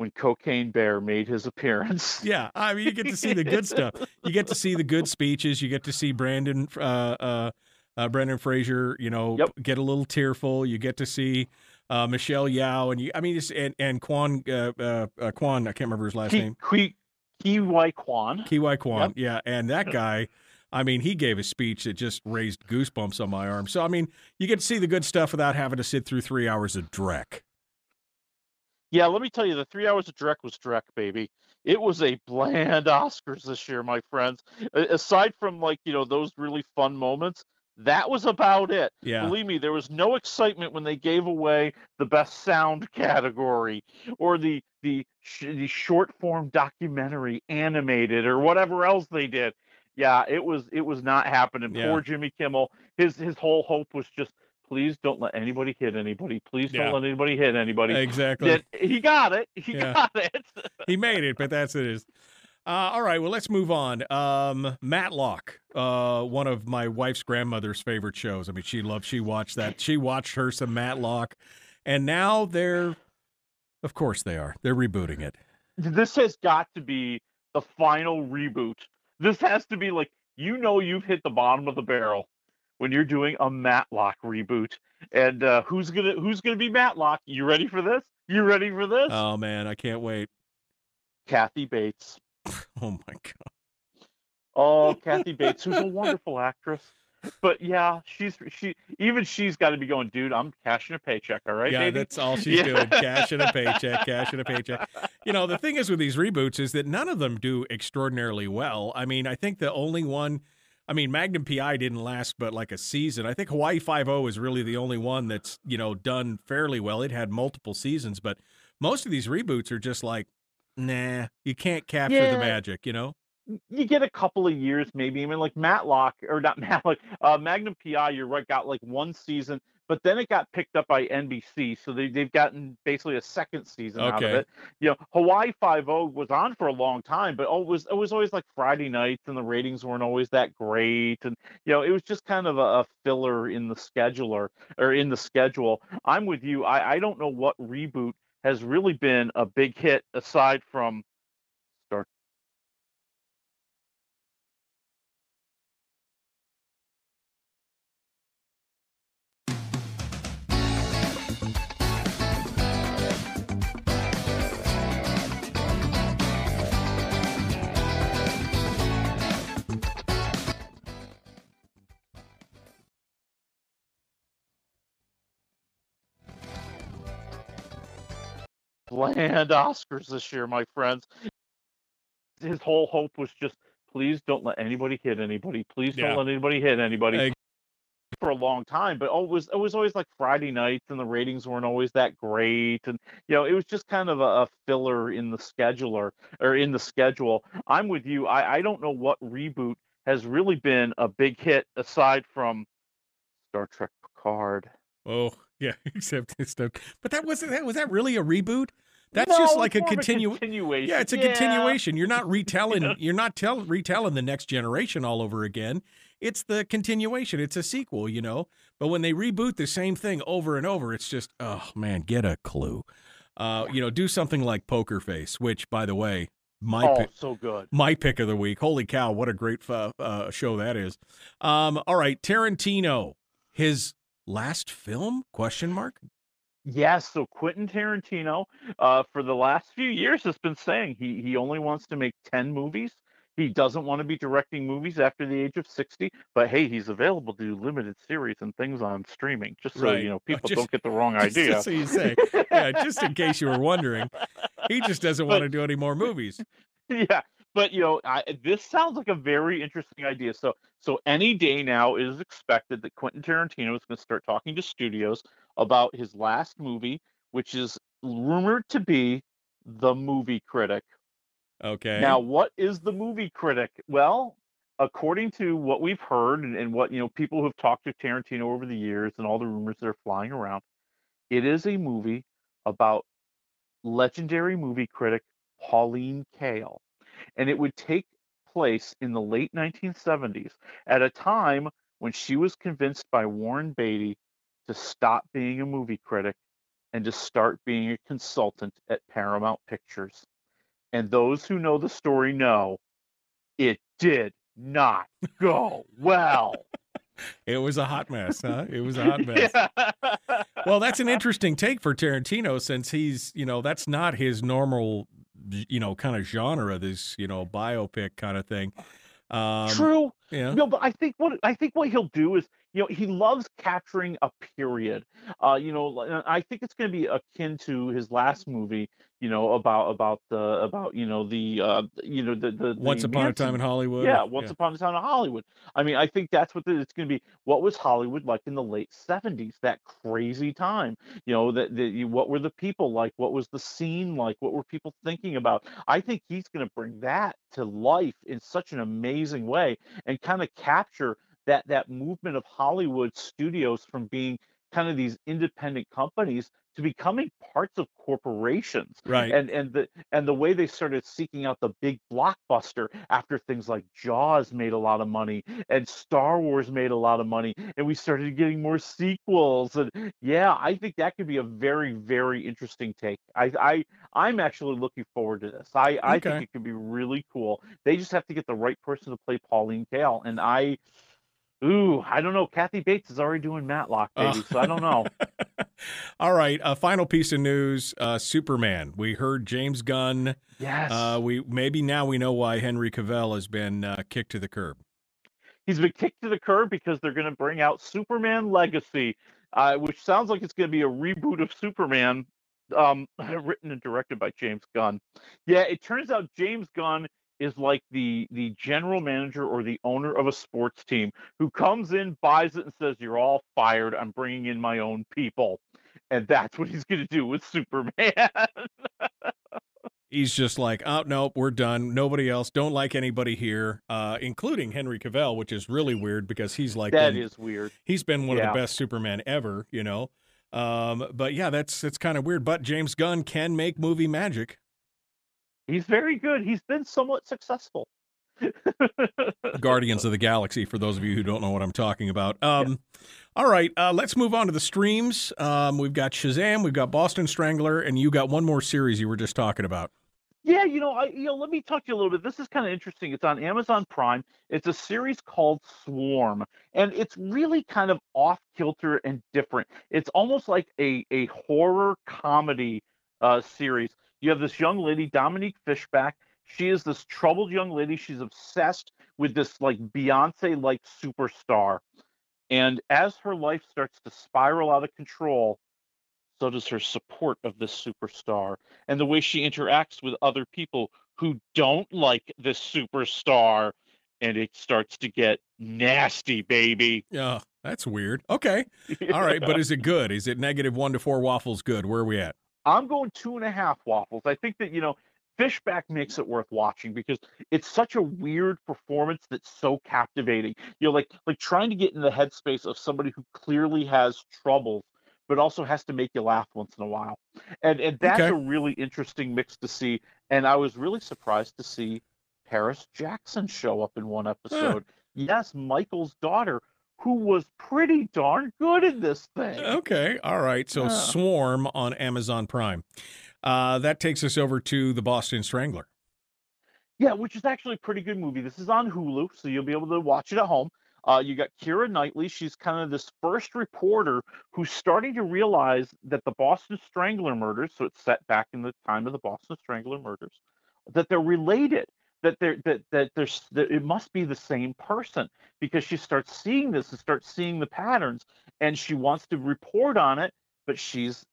Speaker 13: when Cocaine Bear made his appearance.
Speaker 3: Yeah, I mean, you get to see the good stuff. You get to see the good speeches. You get to see Brandon, uh, uh, uh, Brendan Fraser. You know, get a little tearful. You get to see uh, Michelle Yeoh, and you, I mean, it's, and and Quan, uh, uh, uh, Quan. I can't remember his last
Speaker 13: Ki-
Speaker 3: name.
Speaker 13: Ki Ke Huy Quan.
Speaker 3: Kiwai Kwan.
Speaker 13: Yep.
Speaker 3: Yeah, and that guy. I mean, he gave a speech that just raised goosebumps on my arm. So, I mean, you get to see the good stuff without having to sit through three hours of dreck.
Speaker 13: Yeah, let me tell you, the three hours of Drek was Drek, baby. It was a bland Oscars this year, my friends. Aside from like you know those really fun moments, that was about it.
Speaker 3: Yeah.
Speaker 13: Believe me, there was no excitement when they gave away the best sound category or the the sh- the short form documentary animated or whatever else they did. Yeah, it was it was not happening.
Speaker 3: Yeah.
Speaker 13: Poor Jimmy Kimmel. His his whole hope was just please don't let anybody hit anybody. Please don't
Speaker 3: Yeah.
Speaker 13: let anybody hit anybody.
Speaker 3: Exactly.
Speaker 13: That- he got it. He
Speaker 3: Yeah.
Speaker 13: got it.
Speaker 3: he made it, but that's it is. Uh, all right, well, let's move on. Um, Matlock, uh, one of my wife's grandmother's favorite shows. I mean, she loved, she watched that. She watched her some Matlock, and now they're, of course, they are. They're rebooting it.
Speaker 13: this has got to be the final reboot. This has to be like you know you've hit the bottom of the barrel when you're doing a Matlock reboot. And uh, who's gonna who's gonna be Matlock? You ready for this? You ready for this?
Speaker 3: Oh man, I can't wait.
Speaker 13: Kathy Bates.
Speaker 3: Oh my god.
Speaker 13: Oh, Kathy Bates, who's a wonderful actress. But yeah, she's she even she's got to be going, dude. I'm cashing a paycheck, all right?
Speaker 3: yeah,
Speaker 13: baby?"
Speaker 3: that's all she's
Speaker 13: Yeah.
Speaker 3: doing. Cash in a paycheck, cashing a paycheck. You know, the thing is with these reboots is that none of them do extraordinarily well. I mean, I think the only one I mean, Magnum PI didn't last but like a season. I think Hawaii Five O is really the only one that's, you know, done fairly well. It had multiple seasons, but most of these reboots are just like, nah, you can't capture
Speaker 13: Yeah.
Speaker 3: the magic, you know?
Speaker 13: you get a couple of years, maybe. I mean, like Matlock or not Matlock, uh, Magnum PI. You're right, got like one season, but then it got picked up by NBC, so they they've gotten basically a second season out of it. You know, Hawaii Five O was on for a long time, but oh, it was it was always like Friday nights, and the ratings weren't always that great, and you know, it was just kind of a, a filler in the scheduler or in the schedule. I'm with you. I I don't know what reboot has really been a big hit aside from bland Oscars this year, my friends. His whole hope was just, please don't let anybody hit anybody. Please don't
Speaker 3: Yeah.
Speaker 13: let anybody hit anybody.
Speaker 3: Hey.
Speaker 13: For a long time, but oh, it was it was always like Friday nights, and the ratings weren't always that great, and you know it was just kind of a, a filler in the scheduler or in the schedule. I'm with you. I I don't know what reboot has really been a big hit aside from Star Trek Picard.
Speaker 3: Oh, yeah, except it's but that wasn't that was that really a reboot? That's
Speaker 13: No,
Speaker 3: just like a
Speaker 13: of a continuation.
Speaker 3: Yeah, it's a
Speaker 13: Yeah.
Speaker 3: continuation. You're not retelling. You're not tell retelling the next generation all over again. It's the continuation. It's a sequel, you know. But when they reboot the same thing over and over, it's just oh man, get a clue. Uh, you know, do something like Poker Face, which, by the way, my
Speaker 13: oh,
Speaker 3: pick,
Speaker 13: so good.
Speaker 3: my pick of the week. Holy cow, what a great uh, uh, show that is. Um, all right, Tarantino, his last film? Question mark.
Speaker 13: Yes, so Quentin Tarantino, uh, for the last few years, has been saying he he only wants to make ten movies. He doesn't want to be directing movies after the age of sixty. But hey, he's available to do limited series and things on streaming. Just so
Speaker 3: Right.
Speaker 13: you know, people
Speaker 3: just-
Speaker 13: don't get the wrong idea.
Speaker 3: Just so you say, yeah, just in case you were wondering, he just doesn't want to do any more movies.
Speaker 13: yeah but you know I, this sounds like a very interesting idea so so any day now it is expected that quentin tarantino is going to start talking to studios about his last movie which is rumored to be the movie critic
Speaker 3: Okay.
Speaker 13: now what is the movie critic well according to what we've heard and, and what you know people who've talked to tarantino over the years and all the rumors that are flying around it is a movie about legendary movie critic Pauline Kael. And it would take place in the late 1970s at a time when she was convinced by Warren Beatty to stop being a movie critic and to start being a consultant at Paramount Pictures. And those who know the story know it did not go well.
Speaker 3: It was a hot mess, huh? It was a hot mess. Well, that's an interesting take for Tarantino since he's, you know, that's not his normal, you know, kind of genre, of this, you know, biopic kind of thing. Um,
Speaker 13: True.
Speaker 3: Yeah.
Speaker 13: No, but I think what I think what he'll do is, you know, he loves capturing a period. Uh, you know, I think it's going to be akin to his last movie. You know, about about the about you know the uh you know the the, the
Speaker 3: Once Upon a Time in Hollywood.
Speaker 13: Yeah, Once
Speaker 3: Yeah.
Speaker 13: Upon a Time in Hollywood. I mean, I think that's what the, it's going to be. What was Hollywood like in the late '70s? That crazy time. You know, that that what were the people like? What was the scene like? What were people thinking about? I think he's going to bring that to life in such an amazing way and kind of capture that that movement of Hollywood studios from being kind of these independent companies to becoming parts of corporations
Speaker 3: Right.
Speaker 13: and and the and the way they started seeking out the big blockbuster after things like jaws made a lot of money and star wars made a lot of money and we started getting more sequels and yeah i think that could be a very very interesting take i i i'm actually looking forward to this i i
Speaker 3: Okay.
Speaker 13: think it could be really cool they just have to get the right person to play pauline kael and i Ooh, I don't know. Kathy Bates is already doing Matlock, baby,
Speaker 3: Oh.
Speaker 13: so I don't know.
Speaker 3: All right, a final piece of news: uh, Superman. We heard James Gunn.
Speaker 13: Yes.
Speaker 3: Uh, we maybe now we know why Henry Cavill has been uh, kicked to the curb.
Speaker 13: He's been kicked to the curb because they're going to bring out Superman Legacy, uh, which sounds like it's going to be a reboot of Superman, um, written and directed by James Gunn. Yeah, it turns out James Gunn is like the the general manager or the owner of a sports team who comes in, buys it, and says, "You're all fired. I'm bringing in my own people," and that's what he's going to do with Superman.
Speaker 3: He's just like, oh nope, we're done. Nobody else. Don't like anybody here, uh, including Henry Cavill, which is really weird because he's like
Speaker 13: That
Speaker 3: been-
Speaker 13: is weird.
Speaker 3: He's been one of the best Superman ever, you know. Um, but yeah, that's that's kind of weird. But James Gunn can make movie magic.
Speaker 13: He's very good. He's been somewhat successful.
Speaker 3: Guardians of the Galaxy, for those of you who don't know what I'm talking about. Um, All right, uh, let's move on to the streams. Um, we've got Shazam, we've got Boston Strangler, and you got one more series you were just talking about.
Speaker 13: Yeah, you know, I you know, let me talk to you a little bit. This is kind of interesting. It's on Amazon Prime. It's a series called Swarm, and it's really kind of off kilter and different. It's almost like a a horror comedy uh, series. You have this young lady, Dominique Fishback. She is this troubled young lady. She's obsessed with this like Beyonce like superstar, and as her life starts to spiral out of control, so does her support of this superstar and the way she interacts with other people who don't like this superstar. And it starts to get nasty, baby.
Speaker 3: Yeah, that's weird. Okay. All right. But is it good? Is it negative one to four waffles good? Where are we at?
Speaker 13: I'm going two and a half waffles. I think that, you know, Fishback makes it worth watching because it's such a weird performance that's so captivating. You know, like like trying to get in the headspace of somebody who clearly has troubles, but also has to make you laugh once in a while. And and that's
Speaker 3: Okay.
Speaker 13: a really interesting mix to see. And I was really surprised to see Paris Jackson show up in one episode. Yes, Michael's daughter, who was pretty darn good in this thing.
Speaker 3: Okay. All right. So
Speaker 13: Yeah.
Speaker 3: Swarm on Amazon Prime. Uh, that takes us over to the Boston Strangler.
Speaker 13: Yeah, which is actually a pretty good movie. This is on Hulu, so you'll be able to watch it at home. Uh, you got Keira Knightley. She's kind of this first reporter who's starting to realize that the Boston Strangler murders, so it's set back in the time of the Boston Strangler murders, that they're related. That they're that that there's that it must be the same person because she starts seeing this and starts seeing the patterns, and she wants to report on it, but she's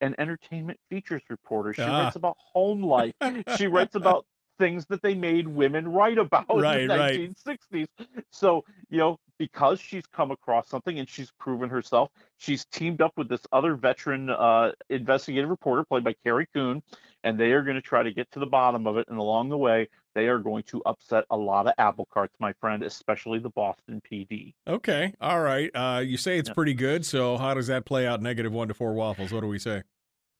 Speaker 13: an entertainment features reporter. She
Speaker 3: Ah.
Speaker 13: writes about home life. she writes about things that they made women write about
Speaker 3: Right,
Speaker 13: in the
Speaker 3: right.
Speaker 13: 1960s. So, you know, because she's come across something and she's proven herself, she's teamed up with this other veteran uh, investigative reporter played by Carrie Coon, and they are going to try to get to the bottom of it. And along the way, they are going to upset a lot of apple carts, my friend, especially the Boston PD.
Speaker 3: Okay. All right. Uh, you say it's pretty good. So how does that play out? Negative one to four waffles. What do we say?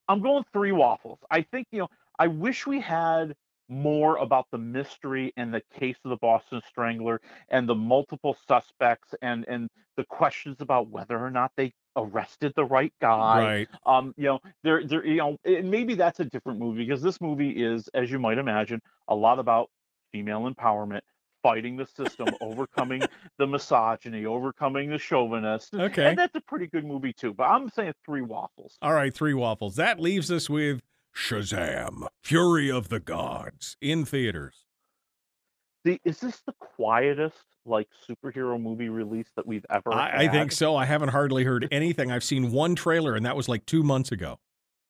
Speaker 13: I'm going three waffles. I think, you know, I wish we had more about the mystery and the case of the Boston Strangler and the multiple suspects and and the questions about whether or not they arrested the right guy.
Speaker 3: Right.
Speaker 13: Um, you know, there there you know, and maybe that's a different movie because this movie is, as you might imagine, a lot about female empowerment, fighting the system, overcoming the misogyny, overcoming the chauvinist.
Speaker 3: Okay.
Speaker 13: And that's a pretty good movie too. But I'm saying three waffles.
Speaker 3: All right. Three waffles. That leaves us with Shazam, Fury of the Gods in theaters.
Speaker 13: The, is this the quietest like superhero movie release that we've ever
Speaker 3: I, I think so. I haven't hardly heard anything. I've seen one trailer, and that was like two months ago.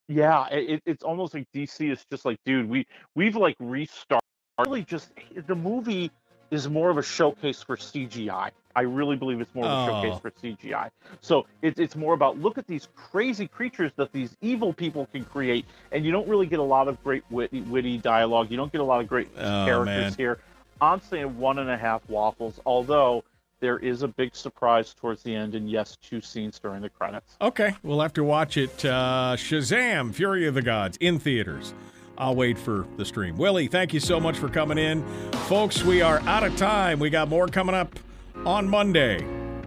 Speaker 13: Yeah, it, it's almost like DC is just like, dude, we we've like restarted. Really, just the movie is more of a showcase for CGI. I really believe it's more of a
Speaker 3: Oh.
Speaker 13: showcase for CGI. So it's it's more about look at these crazy creatures that these evil people can create, and you don't really get a lot of great witty, witty dialogue. You don't get a lot of great
Speaker 3: Oh,
Speaker 13: characters
Speaker 3: man.
Speaker 13: here. I'm saying one and a half waffles, although there is a big surprise towards the end, and yes, two scenes during the credits.
Speaker 3: Okay, we'll have to watch it. Uh, Shazam, Fury of the Gods in theaters. I'll wait for the stream. Willie, thank you so much for coming in. Folks, we are out of time. We got more coming up on Monday.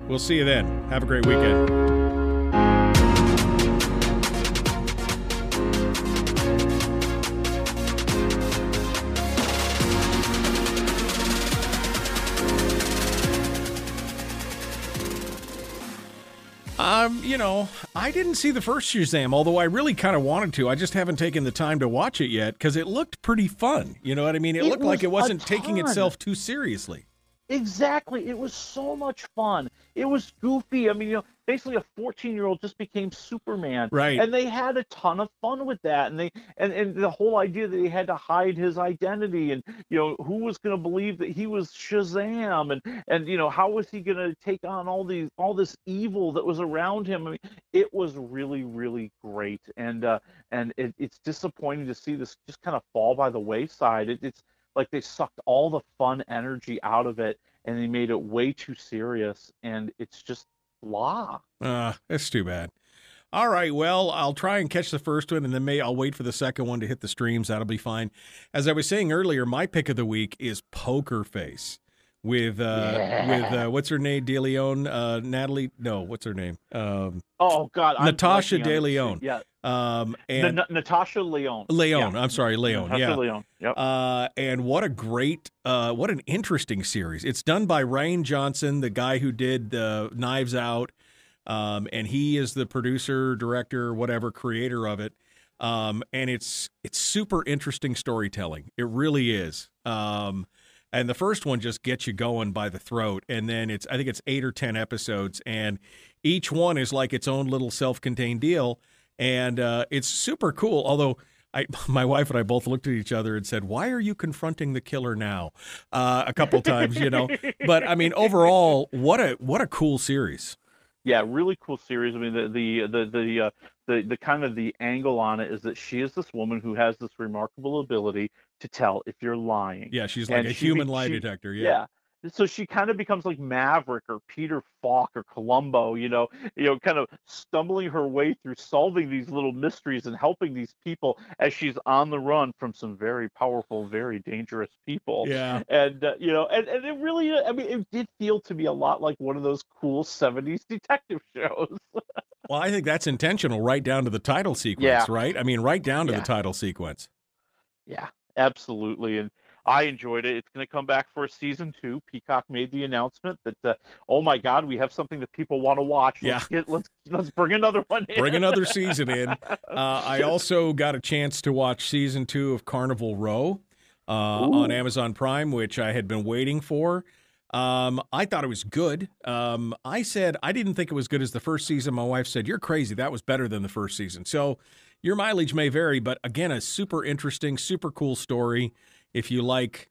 Speaker 3: We'll see you then. Have a great weekend. Um, you know, I didn't see the first Shazam, although I really kind of wanted to. I just haven't taken the time to watch it yet because it looked pretty fun. You know what I mean? It,
Speaker 13: It
Speaker 3: looked like it wasn't taking itself too seriously.
Speaker 13: Exactly. It was so much fun. It was goofy. I mean, you know, basically a 14-year-old just became Superman.
Speaker 3: Right.
Speaker 13: And they had a ton of fun with that. And they and, and the whole idea that he had to hide his identity and you know, who was gonna believe that he was Shazam and and you know, how was he gonna take on all these all this evil that was around him? I mean, it was really, really great. And uh and it, it's disappointing to see this just kind of fall by the wayside. It, it's like they sucked all the fun energy out of it and they made it way too serious and it's just blah
Speaker 3: Uh, that's too bad. All right, well, I'll try and catch the first one, and then may I'll wait for the second one to hit the streams. That'll be fine. As I was saying earlier, my pick of the week is Poker Face with uh
Speaker 13: Yeah.
Speaker 3: with uh, what's her name, De Leon, uh, Natalie. No, what's her name? Um,
Speaker 13: oh god I'm
Speaker 3: Natasha
Speaker 13: blanking on
Speaker 3: De. Leon.
Speaker 13: yeah
Speaker 3: Um, and
Speaker 13: Na- natasha lyonne
Speaker 3: Lyonne.
Speaker 13: Yeah.
Speaker 3: I'm sorry, Lyonne.
Speaker 13: Natasha
Speaker 3: yeah.
Speaker 13: lyonne yep
Speaker 3: Uh, and what a great, uh, what an interesting series. It's done by Rian Johnson, the guy who did uh, Knives Out, um, and he is the producer, director, whatever, creator of it. Um, and it's it's super interesting storytelling. It really is. Um, and the first one just gets you going by the throat, and then it's I think it's eight or ten episodes, and each one is like its own little self-contained deal. And uh, it's super cool. Although I, my wife and I both looked at each other and said, "Why are you confronting the killer now?" Uh, a couple times, you know. But I mean, overall, what a what a cool series.
Speaker 13: Yeah, really cool series. I mean, the the the the uh, the, the kind of the angle on it is that she is this woman who has this remarkable ability to tell if you're lying.
Speaker 3: Yeah, she's like
Speaker 13: And
Speaker 3: a
Speaker 13: she
Speaker 3: human lie
Speaker 13: she-
Speaker 3: detector.
Speaker 13: Yeah.
Speaker 3: Yeah.
Speaker 13: So she kind of becomes like Maverick or Peter Falk or Columbo, you know, you know, kind of stumbling her way through solving these little mysteries and helping these people as she's on the run from some very powerful, very dangerous people.
Speaker 3: Yeah.
Speaker 13: And uh, you know, and, and it really, uh, I mean, it did feel to me a lot like one of those cool '70s detective shows.
Speaker 3: Well, I think that's intentional, right down to the title sequence,
Speaker 13: Yeah.
Speaker 3: right? I mean, right down to
Speaker 13: Yeah.
Speaker 3: the title sequence.
Speaker 13: Yeah, absolutely. And I enjoyed it. It's going to come back for a season two. Peacock made the announcement that, uh, oh my God, we have something that people want to watch. Let's
Speaker 3: Yeah.
Speaker 13: get let's let's bring another one in.
Speaker 3: Bring another season in. Uh, I also got a chance to watch season two of Carnival Row uh, on Amazon Prime, which I had been waiting for. Um, I thought it was good. Um, I said I didn't think it was good as the first season. My wife said, "You're crazy. That was better than the first season." So your mileage may vary, but again, a super interesting, super cool story. If you like,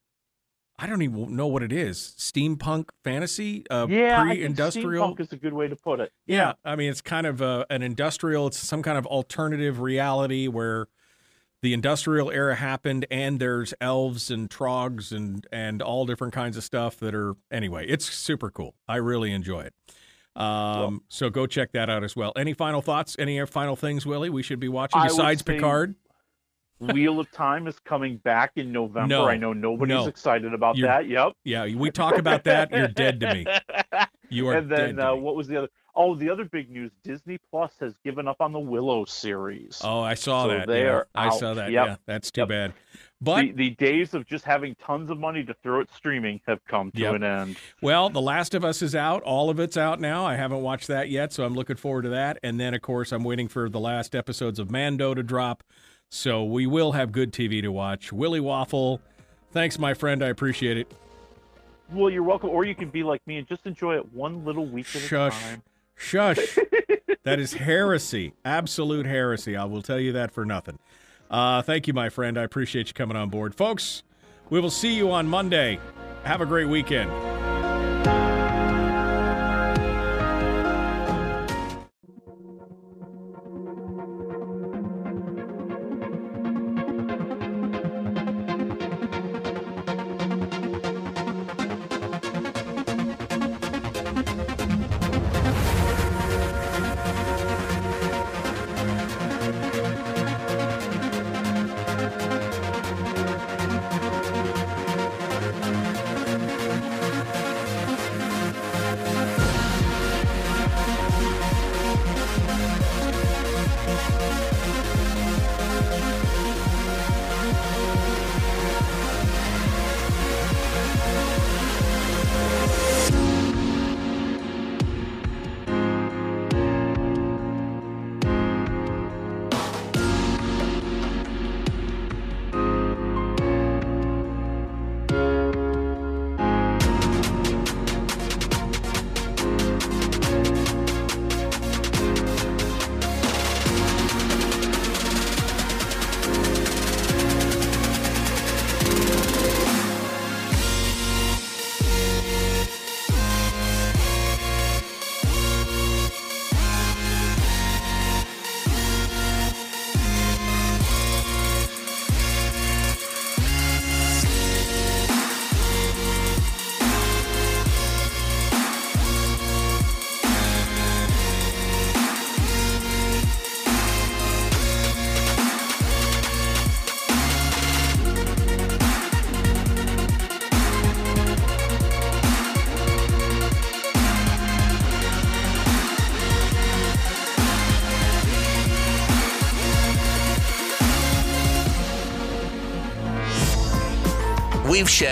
Speaker 3: I don't even know what it is, steampunk fantasy, uh,
Speaker 13: yeah,
Speaker 3: pre-industrial.
Speaker 13: steampunk is a good way to put it.
Speaker 3: Yeah, I mean, it's kind of uh an industrial. It's some kind of alternative reality where the industrial era happened, and there's elves and trogs and and all different kinds of stuff that are. Anyway, it's super cool. I really enjoy it. Um, so go check that out as well. Any final thoughts? Any final things, Willie? We should be watching
Speaker 13: I
Speaker 3: besides Picard.
Speaker 13: Wheel of Time is coming back in November.
Speaker 3: No,
Speaker 13: I know nobody's
Speaker 3: no.
Speaker 13: excited about
Speaker 3: You're-
Speaker 13: that. Yep.
Speaker 3: Yeah, we talk about that. You're dead to me. You are
Speaker 13: and then uh, what was the other? Oh, the other big news: Disney Plus has given up on the Willow series.
Speaker 3: Oh, I saw
Speaker 13: So
Speaker 3: that.
Speaker 13: they
Speaker 3: yeah.
Speaker 13: are
Speaker 3: I saw that.
Speaker 13: Yep.
Speaker 3: Yeah, that's too
Speaker 13: Yep.
Speaker 3: bad. But
Speaker 13: the, the days of just having tons of money to throw at streaming have come to
Speaker 3: Yep.
Speaker 13: an end.
Speaker 3: Well, The Last of Us is out. All of it's out now. I haven't watched that yet, so I'm looking forward to that. And then, of course, I'm waiting for the last episodes of Mando to drop. So we will have good TV to watch. Willie Waffle, thanks, my friend. I appreciate it.
Speaker 13: Well, you're welcome. Or you can be like me and just enjoy it one little week at a
Speaker 3: Shush.
Speaker 13: time.
Speaker 3: Shush. that is heresy. Absolute heresy. I will tell you that for nothing. Uh, thank you, my friend. I appreciate you coming on board. Folks, we will see you on Monday. Have a great weekend.